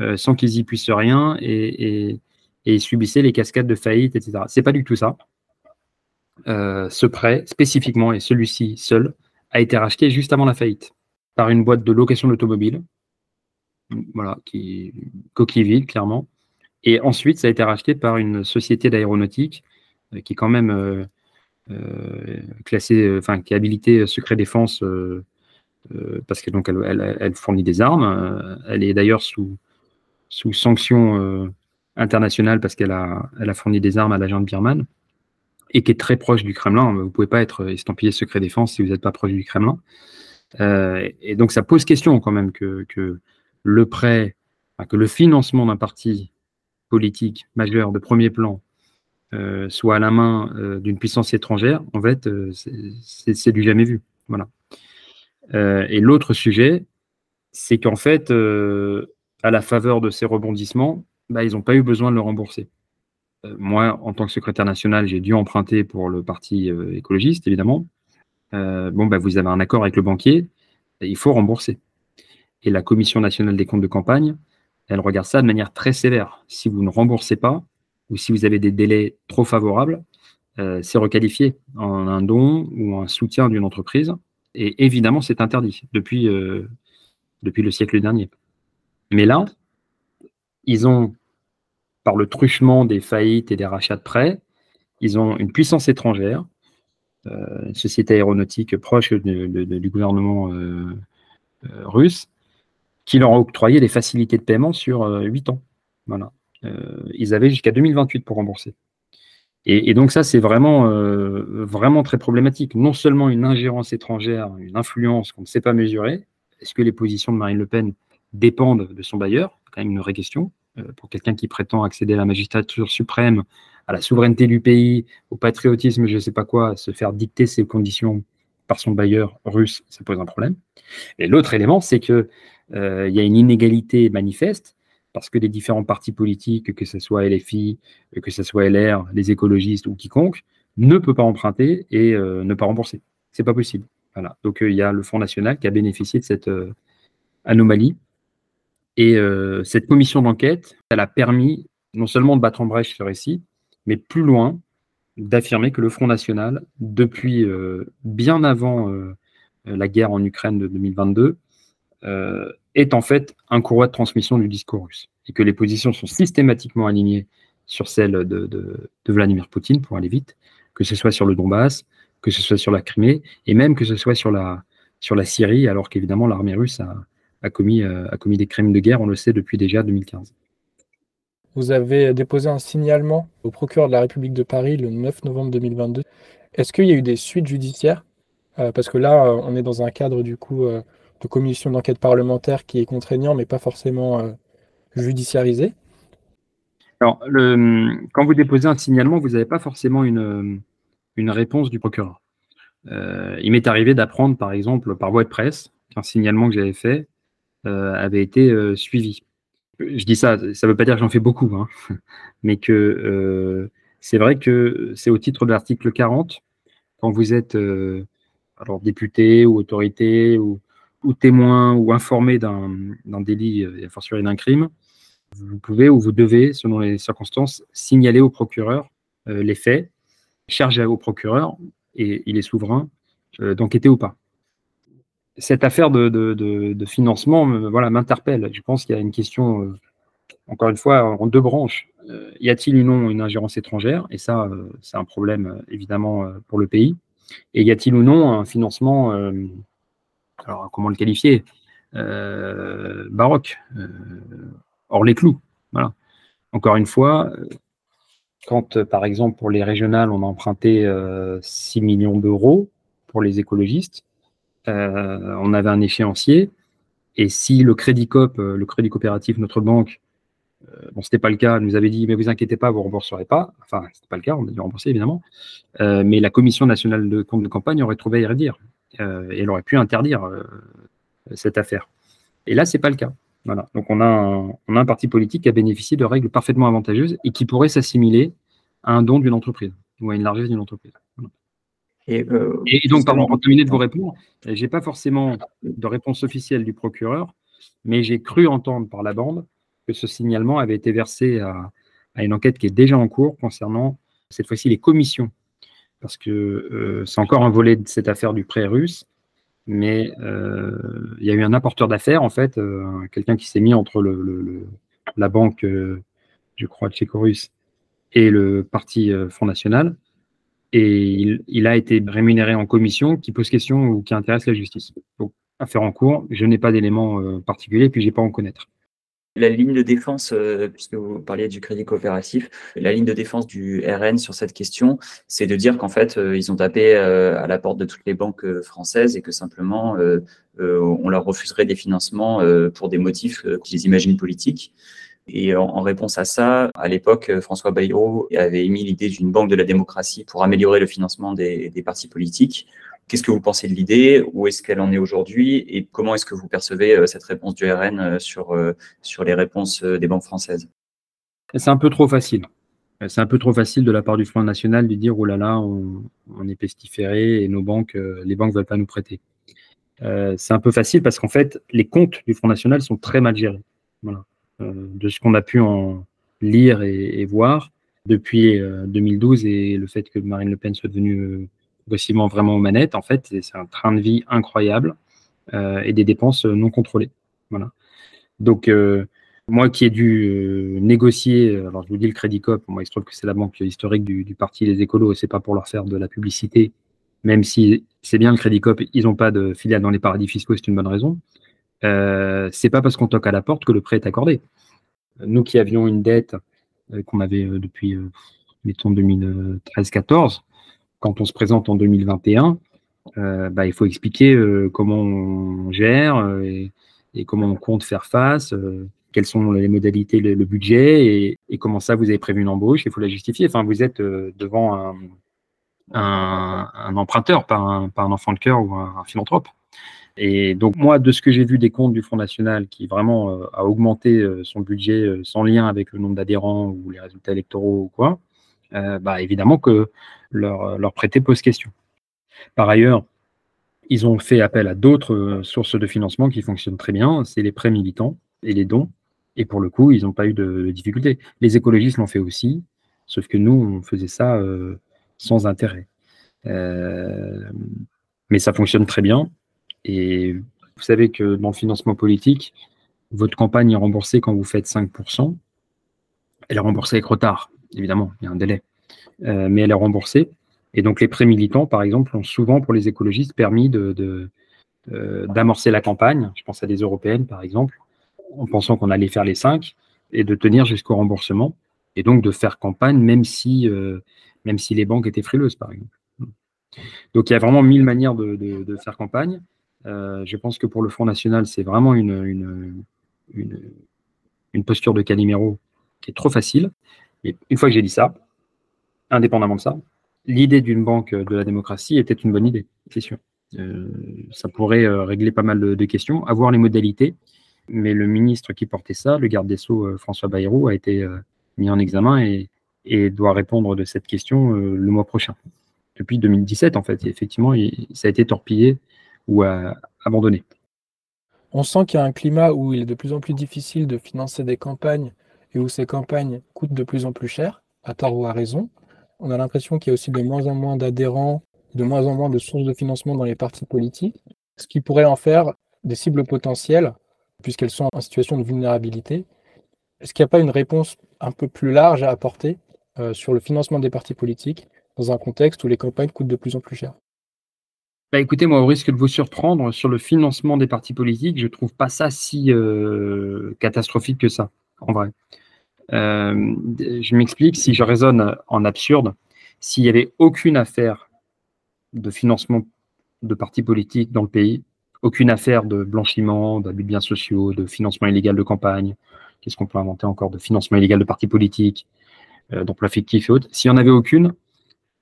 euh, sans qu'ils y puissent rien et, et, subissaient les cascades de faillite, etc. C'est pas du tout ça. ce prêt, spécifiquement, et celui-ci seul, a été racheté juste avant la faillite par une boîte de location d'automobile. Voilà, qui coquille vide, clairement. Et ensuite, ça a été racheté par une société d'aéronautique euh, qui est quand même euh, euh, classée, enfin, qui est habilitée secret défense parce qu'elle elle, fournit des armes. elle est d'ailleurs sous, sous sanction internationale parce qu'elle a, elle a fourni des armes à l'agent de Birman et qui est très proche du Kremlin. Vous ne pouvez pas être estampillé secret défense si vous n'êtes pas proche du Kremlin. et donc ça pose question quand même que, que le prêt, que le financement d'un parti politique majeure de premier plan euh, soit à la main euh, d'une puissance étrangère, en fait, euh, c'est du jamais vu. Voilà. et l'autre sujet, c'est qu'en fait, à la faveur de ces rebondissements, bah, ils n'ont pas eu besoin de le rembourser. moi, en tant que secrétaire national, j'ai dû emprunter pour le parti écologiste, évidemment. bon, bah, vous avez un accord avec le banquier, il faut rembourser. Et la Commission nationale des comptes de campagne, elle regarde ça de manière très sévère. Si vous ne remboursez pas, ou si vous avez des délais trop favorables, euh, c'est requalifié en un don ou un soutien d'une entreprise. Et évidemment, c'est interdit depuis, euh, depuis le siècle dernier. Mais là, ils ont, par le truchement des faillites et des rachats de prêts, ils ont une puissance étrangère, euh, une société aéronautique proche du gouvernement russe, qui leur a octroyé des facilités de paiement sur 8 euh, ans. Voilà. Euh, ils avaient jusqu'à 2028 pour rembourser. Et, donc ça, c'est vraiment, euh, vraiment très problématique. Non seulement une ingérence étrangère, une influence qu'on ne sait pas mesurer. Est-ce que les positions de Marine Le Pen dépendent de son bailleur? C'est quand même une vraie question. pour quelqu'un qui prétend accéder à la magistrature suprême, à la souveraineté du pays, au patriotisme, je ne sais pas quoi, se faire dicter ses conditions par son bailleur russe, ça pose un problème. Et l'autre élément, c'est que euh, y a une inégalité manifeste parce que les différents partis politiques, que ce soit LFI, que ce soit LR, les écologistes ou quiconque, ne peut pas emprunter et euh, ne pas rembourser. C'est pas possible. Voilà. Donc euh, il y a le Front National qui a bénéficié de cette, anomalie. Et cette commission d'enquête, elle a permis non seulement de battre en brèche ce récit, mais plus loin, d'affirmer que le Front National, depuis bien avant la guerre en Ukraine de 2022, est en fait un courroie de transmission du discours russe. Et que les positions sont systématiquement alignées sur celles de, Vladimir Poutine, pour aller vite, que ce soit sur le Donbass, que ce soit sur la Crimée, et même que ce soit sur la, Syrie, alors qu'évidemment l'armée russe a, commis, euh, a commis des crimes de guerre, on le sait depuis déjà 2015. Vous avez déposé un signalement au procureur de la République de Paris le 9 novembre 2022. Est-ce qu'il y a eu des suites judiciaires? Euh, Parce que là, on est dans un cadre du coup euh, de commission d'enquête parlementaire qui est contraignant, mais pas forcément judiciarisé. Alors, quand vous déposez un signalement, vous n'avez pas forcément une, réponse du procureur. Euh, il m'est arrivé d'apprendre, par exemple, par voie de presse, qu'un signalement que j'avais fait euh, avait été euh, suivi. Je dis ça, ça ne veut pas dire que j'en fais beaucoup, hein, mais que c'est vrai que c'est au titre de l'article 40, quand vous êtes alors député ou autorité ou, témoin ou informé d'un délit, et a fortiori d'un crime, vous pouvez ou vous devez, selon les circonstances, signaler au procureur les faits, charger au procureur, et il est souverain, euh, d'enquêter ou pas. Cette affaire de, financement voilà, m'interpelle. Je pense qu'il y a une question, euh, encore une fois, en deux branches. Euh, y a-t-il ou non une ingérence étrangère? Et ça, c'est un problème évidemment pour le pays. Et y a-t-il ou non un financement, alors comment le qualifier Baroque, hors les clous? Voilà. Encore une fois, quand, par exemple, pour les régionales, on a emprunté 6 millions d'euros, pour les écologistes. Euh, on avait un échéancier. Et si le crédit coop, euh, le crédit coopératif, notre banque, euh, bon, c'était pas le cas, nous avait dit, mais vous inquiétez pas, vous rembourserez pas. Enfin, c'était pas le cas, on a dû rembourser évidemment. mais la commission nationale de compte de campagne aurait trouvé à y redire. et elle aurait pu interdire cette affaire. Et là, c'est pas le cas. Voilà. Donc, on a, un, on a un parti politique qui a bénéficié de règles parfaitement avantageuses et qui pourrait s'assimiler à un don d'une entreprise ou à une largesse d'une entreprise. Euh, et, donc, pardon, pour terminer de vous répondre, je n'ai pas forcément de réponse officielle du procureur, mais j'ai cru entendre par la bande que ce signalement avait été versé à, une enquête qui est déjà en cours concernant cette fois-ci les commissions. Parce que euh, c'est encore un volet de cette affaire du prêt russe, mais euh, il y a eu un apporteur d'affaires, en fait, quelqu'un qui s'est mis entre le, la banque, je crois, tchéco-russe et le parti Front National et il, a été rémunéré en commission qui pose question ou qui intéresse la justice. Donc, affaire en cours, je n'ai pas d'éléments euh, particuliers, puis je n'ai pas en connaître. La ligne de défense, euh, puisque vous parliez du crédit coopératif, la ligne de défense du RN sur cette question, c'est de dire qu'en fait, euh, ils ont tapé à la porte de toutes les banques françaises et que simplement, on leur refuserait des financements pour des motifs qu'ils imaginent politiques. Et en, réponse à ça, à l'époque, François Bayrou avait émis l'idée d'une banque de la démocratie pour améliorer le financement des, partis politiques. Qu'est-ce que vous pensez de l'idée? Où est-ce qu'elle en est aujourd'hui? Et comment est-ce que vous percevez euh, cette réponse du RN euh, sur, euh, sur les réponses des banques françaises? C'est un peu trop facile. C'est un peu trop facile de la part du Front National de dire oh là là, on, est pestiféré et nos banques, les banques ne veulent pas nous prêter. c'est un peu facile parce qu'en fait, les comptes du Front National sont très mal gérés. Voilà. Euh, de ce qu'on a pu en lire et, voir depuis 2012 euh, et le fait que Marine Le Pen soit devenue euh, progressivement vraiment aux manettes, en fait, c'est un train de vie incroyable et des dépenses non contrôlées. Voilà. Donc, moi qui ai dû négocier, alors je vous dis le Crédit Coop, moi il se trouve que c'est la banque historique du, parti Les Écolos et c'est pas pour leur faire de la publicité, même si c'est bien le Crédit Coop, ils n'ont pas de filiale dans les paradis fiscaux, c'est une bonne raison. Euh, c'est pas parce qu'on toque à la porte que le prêt est accordé. Nous qui avions une dette euh, qu'on avait euh, depuis, mettons, 2013-14, quand on se présente en 2021, bah, il faut expliquer comment on gère et, comment on compte faire face, quelles sont les modalités, le, budget et, comment ça vous avez prévu une embauche, il faut la justifier. Enfin, vous êtes devant un, emprunteur, pas un, enfant de cœur ou un philanthrope. Et donc moi, de ce que j'ai vu des comptes du Front National, qui vraiment euh, a augmenté euh, son budget euh, sans lien avec le nombre d'adhérents ou les résultats électoraux ou quoi, bah, évidemment que leur, leur prêter pose question. Par ailleurs, Ils ont fait appel à d'autres sources de financement qui fonctionnent très bien, c'est les prêts militants et les dons. Et pour le coup, ils n'ont pas eu de, difficultés. Les écologistes l'ont fait aussi, sauf que nous, on faisait ça sans intérêt. Mais ça fonctionne très bien. Et vous savez que dans le financement politique, votre campagne est remboursée quand vous faites 5%. Elle est remboursée avec retard, évidemment, il y a un délai. mais elle est remboursée. Et donc les prêts militants, par exemple, ont souvent pour les écologistes permis de, euh, d'amorcer la campagne. Je pense à des européennes, par exemple, en pensant qu'on allait faire les cinq et de tenir jusqu'au remboursement et donc de faire campagne même si, euh, même si les banques étaient frileuses, par exemple. Donc il y a vraiment mille manières de, faire campagne. Euh, je pense que pour le Front National, c'est vraiment une, une, une, posture de Calimero qui est trop facile. Et une fois que j'ai dit ça, indépendamment de ça, l'idée d'une banque de la démocratie était une bonne idée, c'est sûr. Euh, ça pourrait euh, régler pas mal de, questions, avoir les modalités. Mais le ministre qui portait ça, le garde des Sceaux François Bayrou, a été mis en examen et, doit répondre de cette question le mois prochain. Depuis 2017, en fait, effectivement, ça a été torpillé ou abandonné. On sent qu'il y a un climat où il est de plus en plus difficile de financer des campagnes et où ces campagnes coûtent de plus en plus cher, à tort ou à raison on a l'impression qu'il y a aussi de moins en moins d'adhérents, de moins en moins de sources de financement dans les partis politiques, ce qui pourrait en faire des cibles potentielles, puisqu'elles sont en situation de vulnérabilité. Est-ce qu'il n'y a pas une réponse un peu plus large à apporter euh, sur le financement des partis politiques dans un contexte où les campagnes coûtent de plus en plus cher? Bah écoutez, moi, au risque de vous surprendre, sur le financement des partis politiques, je ne trouve pas ça si euh, catastrophique que ça, en vrai. Euh, je m'explique, si je raisonne en absurde, s'il n'y avait aucune affaire de financement de partis politiques dans le pays, aucune affaire de blanchiment, d'abus de biens sociaux, de financement illégal de campagne, qu'est-ce qu'on peut inventer encore de financement illégal de partis politiques, euh, d'emploi fictif et autres, s'il n'y en avait aucune,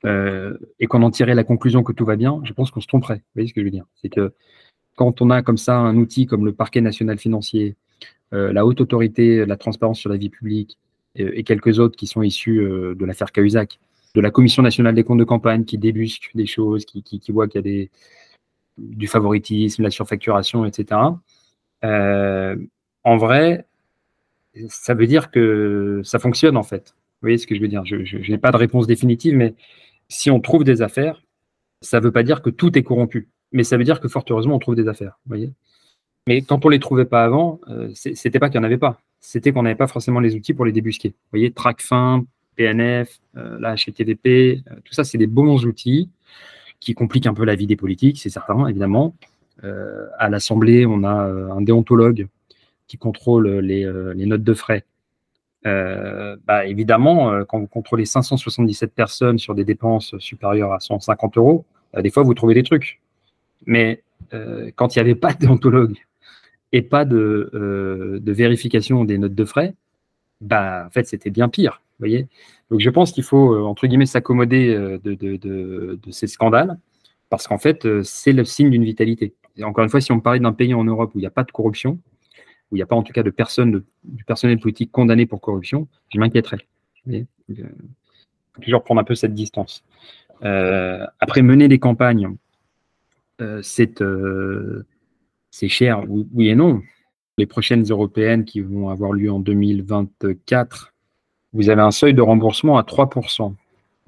euh, et qu'on en tirait la conclusion que tout va bien, je pense qu'on se tromperait. Vous voyez ce que je veux dire? C'est que quand on a comme ça un outil comme le parquet national financier, euh, la haute autorité, la transparence sur la vie publique et, quelques autres qui sont issus euh, de l'affaire Cahuzac, de la Commission nationale des comptes de campagne qui débusque des choses, qui, qui, voit qu'il y a du favoritisme, la surfacturation, etc. Euh, en vrai, ça veut dire que ça fonctionne en fait. Vous voyez ce que je veux dire? Je n'ai pas de réponse définitive, mais si on trouve des affaires, ça ne veut pas dire que tout est corrompu. Mais ça veut dire que fort heureusement, on trouve des affaires. Voyez mais quand on les trouvait pas avant, euh, c'était pas qu'il n'y en avait pas, c'était qu'on n'avait pas forcément les outils pour les débusquer. Vous voyez, TrackFin, PNF, euh, la HTTP, euh, tout ça, c'est des bons outils qui compliquent un peu la vie des politiques, c'est certain, évidemment. Euh, à l'Assemblée, on a un déontologue qui contrôle les, notes de frais. Bah, évidemment, quand vous contrôlez 577 personnes sur des dépenses supérieures à 150 euros, des fois, vous trouvez des trucs. Mais quand il n'y avait pas de déontologue et pas euh, de, vérification des notes de frais, bah, en fait, c'était bien pire. Voyez Donc, je pense qu'il faut, euh, entre guillemets, s'accommoder euh, de, ces scandales, parce qu'en fait, c'est le signe d'une vitalité. encore une fois, si on parlait d'un pays en Europe où il n'y a pas de corruption, il n'y a pas en tout cas de personnes, du personnel politique condamné pour corruption, je m'inquiéterais. Faut toujours prendre un peu cette distance. après, mener des campagnes, c'est c'est cher, oui, et non. Les prochaines européennes qui vont avoir lieu en 2024, vous avez un seuil de remboursement à 3%.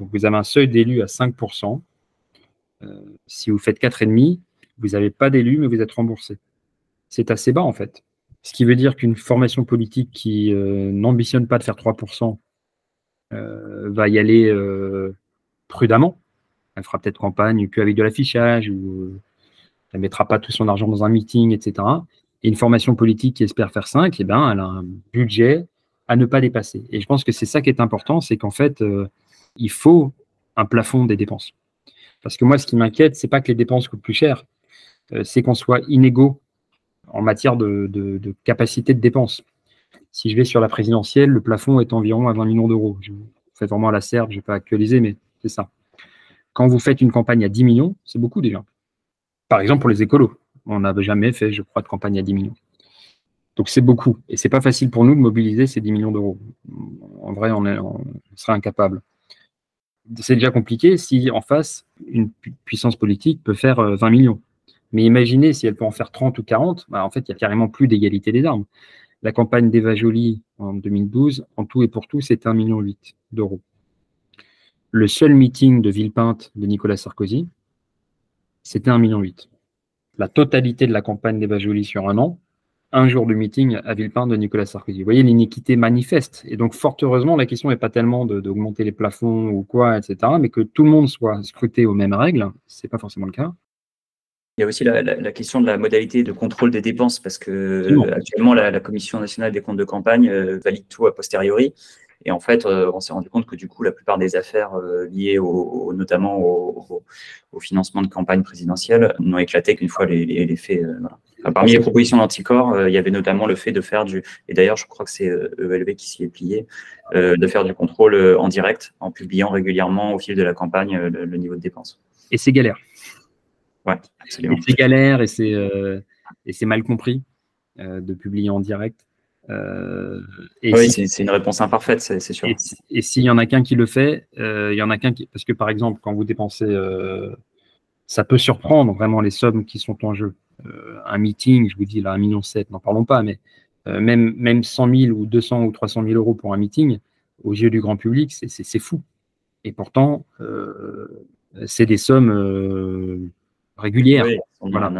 Donc vous avez un seuil d'élu à 5%. Euh, si vous faites 4,5%, vous n'avez pas d'élu, mais vous êtes remboursé. C'est assez bas en fait. Ce qui veut dire qu'une formation politique qui euh, n'ambitionne pas de faire 3% euh, va y aller prudemment. Elle fera peut-être campagne qu'avec de l'affichage ou elle ne mettra pas tout son argent dans un meeting, etc. Et une formation politique qui espère faire 5, eh ben, elle a un budget à ne pas dépasser. Et je pense que c'est ça qui est important, c'est qu'en fait, euh, il faut un plafond des dépenses. Parce que moi, ce qui m'inquiète, c'est pas que les dépenses coûtent plus cher, euh, c'est qu'on soit inégaux en matière de, capacité de dépenses. Si je vais sur la présidentielle, le plafond est environ à 20 millions d'euros. Je fais vraiment à la serbe, je ne vais pas actualiser, mais c'est ça. Quand vous faites une campagne à 10 millions, c'est beaucoup déjà. Par exemple, pour les écolos, on n'avait jamais fait, je crois, de campagne à 10 millions. Donc c'est beaucoup. Et c'est pas facile pour nous de mobiliser ces 10 millions d'euros. En vrai, on, serait incapable. C'est déjà compliqué si en face, une puissance politique peut faire 20 euh, millions. Mais imaginez si elle peut en faire 30 ou 40, bah, en fait, il n'y a carrément plus d'égalité des armes. La campagne d'Eva Joly en 2012, en tout et pour tout, c'était 1,8 million d'euros. Le seul meeting de Villepinte de Nicolas Sarkozy, c'était 1,8 million. La totalité de la campagne d'Eva Joly sur un an, un jour de meeting à Villepinte de Nicolas Sarkozy. Vous voyez l'iniquité manifeste. Et donc, fort heureusement, la question n'est pas tellement d'augmenter les plafonds ou quoi, etc., mais que tout le monde soit scruté aux mêmes règles. Ce n'est pas forcément le cas. Il y a aussi la, question de la modalité de contrôle des dépenses, parce que actuellement, la, Commission nationale des comptes de campagne euh, valide tout a posteriori. Et en fait, euh, on s'est rendu compte que du coup, la plupart des affaires euh, liées au, notamment au, financement de campagne présidentielle n'ont éclaté qu'une fois les, faits. parmi les propositions d'anticorps, il y avait notamment le fait de faire du, et d'ailleurs, je crois que c'est ELV qui s'y est plié, de faire du contrôle en direct, en publiant régulièrement au fil de la campagne le niveau de dépenses. Et c'est galère. Ouais, c'est galère et c'est euh, mal compris euh, de publier en direct. Euh, oui, c'est une réponse imparfaite, c'est sûr. Et, s'il y en a qu'un qui le fait, il y en a qu'un qui. Parce que par exemple, quand vous dépensez, ça peut surprendre vraiment les sommes qui sont en jeu. un meeting, je vous dis là, 1,7 million, n'en parlons pas, mais même, même 100 000 ou 200 ou 300 000 euros pour un meeting, aux yeux du grand public, c'est fou. Et pourtant, c'est des sommes régulière. voilà.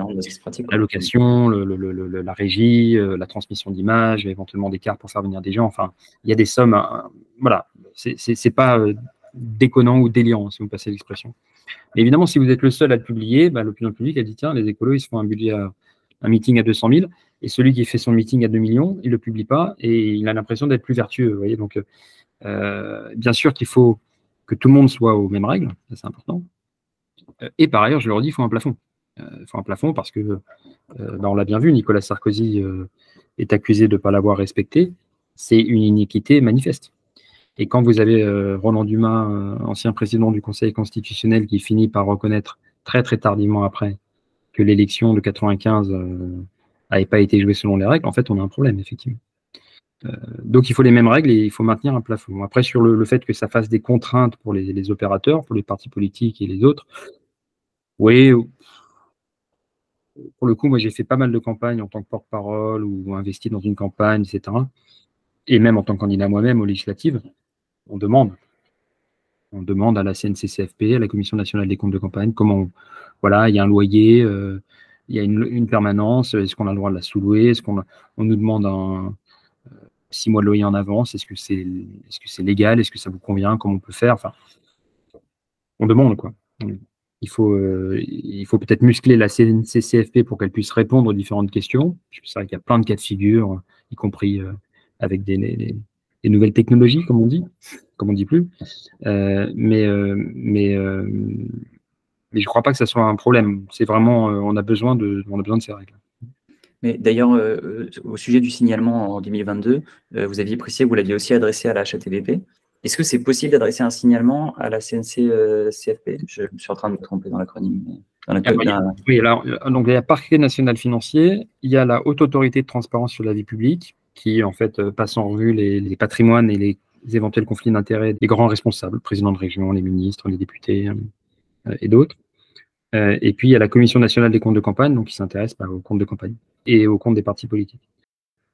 La location, la régie, euh, la transmission d'images, éventuellement des cartes pour faire venir des gens. Enfin, il y a des sommes. Hein, voilà, c'est pas euh, déconnant ou délirant, si vous passez l'expression. Mais évidemment, si vous êtes le seul à le publier, bah, l'opinion publique a dit tiens, les écolos, ils se font un budget, un meeting à 200 000, et celui qui fait son meeting à 2 millions, il ne le publie pas, et il a l'impression d'être plus vertueux. Vous voyez Donc, euh, bien sûr qu'il faut que tout le monde soit aux mêmes règles, c'est important. Euh, et par ailleurs, je leur dis, il faut un plafond. Euh, il faut un plafond parce que, euh, ben, on l'a bien vu, Nicolas Sarkozy est accusé de ne pas l'avoir respecté. C'est une iniquité manifeste. Et quand vous avez Roland Dumas, ancien président du Conseil constitutionnel, qui finit par reconnaître très très tardivement après que l'élection de 95 n'avait pas été jouée selon les règles, en fait, on a un problème, effectivement. Donc il faut les mêmes règles et il faut maintenir un plafond. Après, sur le, fait que ça fasse des contraintes pour les, opérateurs, pour les partis politiques et les autres, oui, pour le coup, moi j'ai fait pas mal de campagnes en tant que porte-parole ou investi dans une campagne, etc. Et même en tant que candidat moi-même aux législatives, on demande. On demande à la CNCCFP, à la Commission nationale des comptes de campagne, comment, voilà, il y a un loyer, euh, il y a une, permanence, est-ce qu'on a le droit de la sous-louer, est-ce qu'on on nous demande un euh, six mois de loyer en avance, est-ce que c'est légal, est-ce que ça vous convient, comment on peut faire, enfin, on demande quoi il faut, euh, peut-être muscler la CNCCFP pour qu'elle puisse répondre aux différentes questions. C'est vrai qu'il y a plein de cas de figure, y compris euh, avec des, nouvelles technologies, comme on dit, comme on dit plus. Euh, mais, je ne crois pas que ça soit un problème. C'est vraiment, on a besoin de ces règles. Mais d'ailleurs, au sujet du signalement en 2022, vous aviez précisé que vous l'aviez aussi adressé à la HATVP. Est-ce que c'est possible d'adresser un signalement à la CNC-CFP euh, Je suis en train de me tromper dans l'acronyme. Ah, oui, alors, euh, donc il y a le parquet national financier, il y a la haute autorité de transparence sur la vie publique, qui en fait euh, passe en revue les, patrimoines et les éventuels conflits d'intérêts des grands responsables, le président de région, les ministres, les députés et d'autres. et puis il y a la Commission nationale des comptes de campagne, donc qui s'intéresse bah, aux comptes de campagne et aux comptes des partis politiques.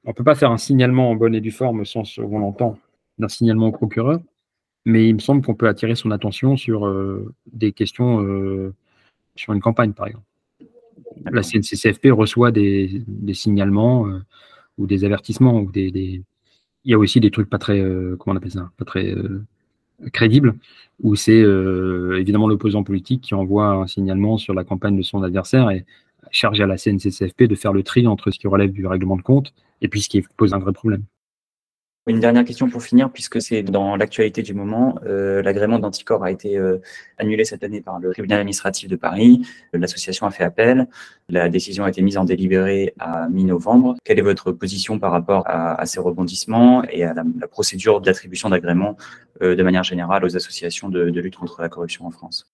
On ne peut pas faire un signalement en bonne et due forme au sens où on l'entend d'un signalement au procureur, mais il me semble qu'on peut attirer son attention sur euh, des questions euh, sur une campagne, par exemple. La CNCCFP reçoit des, signalements euh, ou des avertissements Il y a aussi des trucs pas très, comment on ça, pas très crédibles, où c'est évidemment l'opposant politique qui envoie un signalement sur la campagne de son adversaire et charge à la CNCCFP de faire le tri entre ce qui relève du règlement de compte et puis ce qui pose un vrai problème. Une dernière question pour finir, puisque c'est dans l'actualité du moment. Euh, l'agrément d'anticorps a été euh, annulé cette année par le tribunal administratif de Paris. L'association a fait appel. La décision a été mise en délibéré à mi-novembre. Quelle est votre position par rapport à, ces rebondissements et à la, procédure d'attribution d'agrément euh, de manière générale aux associations de, lutte contre la corruption en France?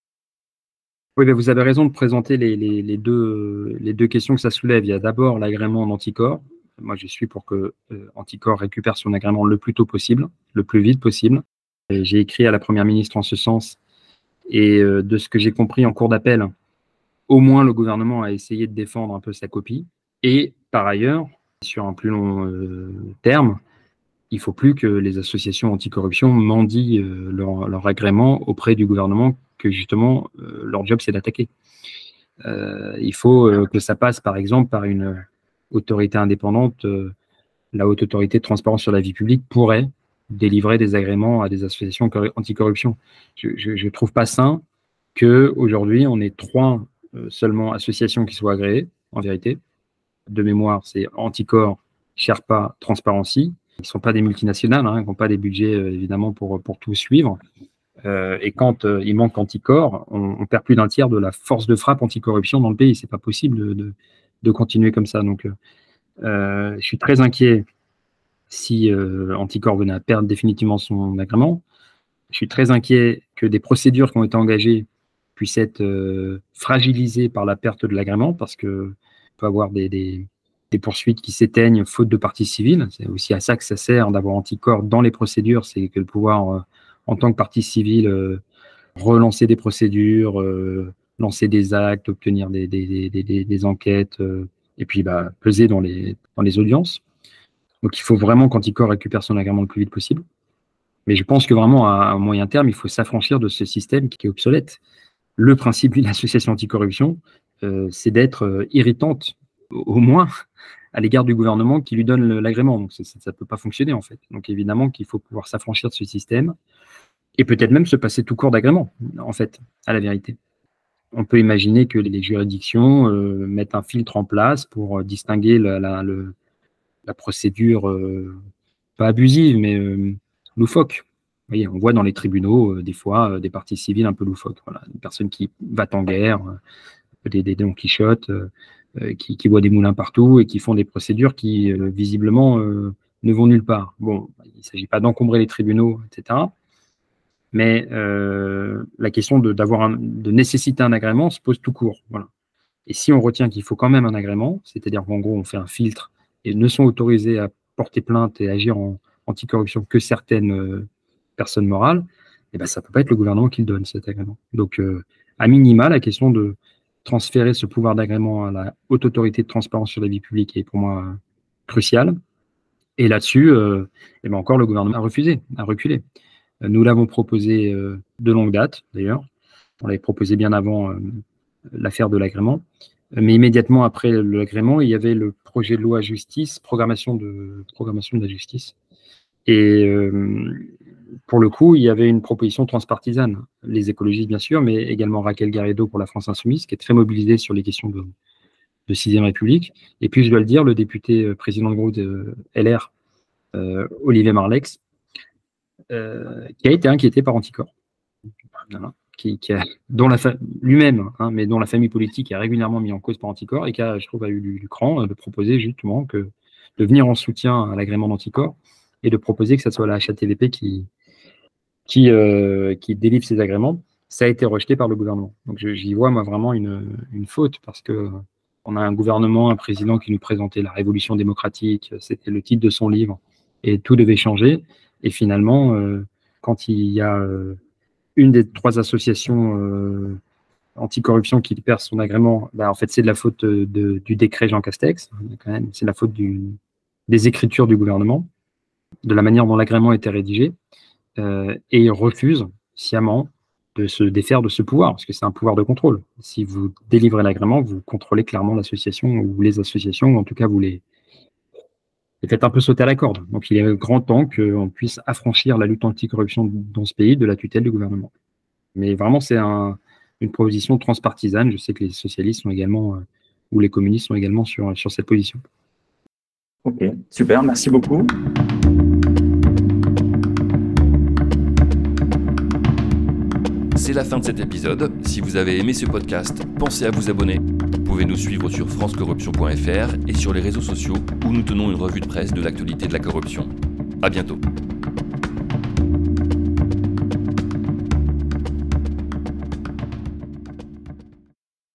Oui, ben, vous avez raison de présenter les, deux, questions que ça soulève. Il y a d'abord l'agrément d'anticorps, moi, je suis pour que euh, Anticor récupère son agrément le plus tôt possible, le plus vite possible. J'ai écrit à la Première ministre en ce sens. Et euh, de ce que j'ai compris en cours d'appel, au moins le gouvernement a essayé de défendre un peu sa copie. Et par ailleurs, sur un plus long euh, terme, il faut plus que les associations anticorruption mendient leur, agrément auprès du gouvernement, que justement euh, leur job c'est d'attaquer. il faut que ça passe par exemple par une autorité indépendante. la haute autorité de transparence sur la vie publique pourrait délivrer des agréments à des associations anticorruption. Je ne trouve pas sain qu'aujourd'hui on ait trois seulement associations qui soient agréées, en vérité de mémoire, c'est Anticor, Sherpa, Transparency. Ils ne sont pas des multinationales, hein, ils n'ont pas des budgets euh, évidemment pour tout suivre. Euh, et quand euh, il manque Anticor, on, perd plus d'un tiers de la force de frappe anticorruption dans le pays. C'est pas possible de, continuer comme ça. Donc, je suis très inquiet si Anticor venait à perdre définitivement son agrément. Je suis très inquiet que des procédures qui ont été engagées puissent être fragilisées par la perte de l'agrément parce que peut avoir des, poursuites qui s'éteignent faute de partie civile. C'est aussi à ça que ça sert d'avoir anticorps dans les procédures, c'est que de pouvoir, euh, en tant que partie civile, euh, relancer des procédures, euh, lancer des actes, obtenir des, enquêtes, et puis bah, peser dans les, audiences. Donc il faut vraiment qu'Anticor récupère son agrément le plus vite possible. Mais je pense que vraiment, à, moyen terme, il faut s'affranchir de ce système qui est obsolète. Le principe d'une association anticorruption, euh, c'est d'être euh, irritante, au moins, à l'égard du gouvernement qui lui donne l'agrément. Donc ça ne peut pas fonctionner en fait. Donc évidemment qu'il faut pouvoir s'affranchir de ce système et peut-être même se passer tout court d'agrément, en fait, à la vérité. On peut imaginer que les juridictions euh, mettent un filtre en place pour distinguer la, procédure, pas abusive, mais loufoque. Vous voyez, on voit dans les tribunaux, des fois, des parties civiles un peu loufoques. Voilà, une personne qui va en guerre, des, des Don Quichotte euh, euh, qui, qui voient des moulins partout et qui font des procédures qui, euh, visiblement, ne vont nulle part. Bon, il ne s'agit pas d'encombrer les tribunaux, etc. Mais la question de, d'avoir de nécessiter un agrément se pose tout court. Voilà. Et si on retient qu'il faut quand même un agrément, c'est-à-dire qu'en gros, on fait un filtre et ne sont autorisés à porter plainte et agir en anticorruption que certaines personnes morales, eh ben, ça ne peut pas être le gouvernement qui le donne, cet agrément. Donc, à minima, la question de transférer ce pouvoir d'agrément à la haute autorité de transparence sur la vie publique est pour moi crucial. Et là-dessus, euh, eh ben encore, le gouvernement a refusé, a reculé. Euh, nous l'avons proposé euh, de longue date, d'ailleurs. On l'avait proposé bien avant l'affaire de l'agrément. Mais immédiatement après l'agrément, il y avait le projet de loi justice, programmation de, programmation de la justice. Et pour le coup, il y avait une proposition transpartisane. Les écologistes, bien sûr, mais également Raquel Garrido pour la France Insoumise, qui est très mobilisée sur les questions de, de 6 République. Et puis, je dois le dire, le député euh, président de groupe de LR, euh, Olivier Marlex, euh, qui a été inquiété par Anticor. qui, a, dont la lui-même, hein, mais dont la famille politique est régulièrement mis en cause par Anticor et qui a, je trouve, a eu du, cran de proposer justement de venir en soutien à l'agrément d'Anticor et de proposer que ce soit la HATVP qui, qui, euh, qui délivre ces agréments, ça a été rejeté par le gouvernement. Donc j'y vois moi vraiment une, faute parce que on a un gouvernement, un président qui nous présentait la révolution démocratique, c'était le titre de son livre, et tout devait changer. Et finalement, euh, quand il y a euh, une des trois associations anticorruption qui perd son agrément, bah, en fait c'est de la faute du décret Jean Castex, c'est la faute des écritures du gouvernement, de la manière dont l'agrément était rédigé. Euh, et refuse sciemment de se défaire de ce pouvoir, parce que c'est un pouvoir de contrôle. Si vous délivrez l'agrément, vous contrôlez clairement l'association ou les associations, ou en tout cas vous les, faites un peu sauter à la corde. Donc il est grand temps qu'on puisse affranchir la lutte anticorruption dans ce pays de la tutelle du gouvernement. Mais vraiment, c'est une proposition transpartisane. Je sais que les socialistes sont également, euh, ou les communistes sont également sur, sur cette position. Ok, super, merci beaucoup. C'est la fin de cet épisode. Si vous avez aimé ce podcast, pensez à vous abonner. Vous pouvez nous suivre sur francecorruption.fr et sur les réseaux sociaux où nous tenons une revue de presse de l'actualité de la corruption. À bientôt.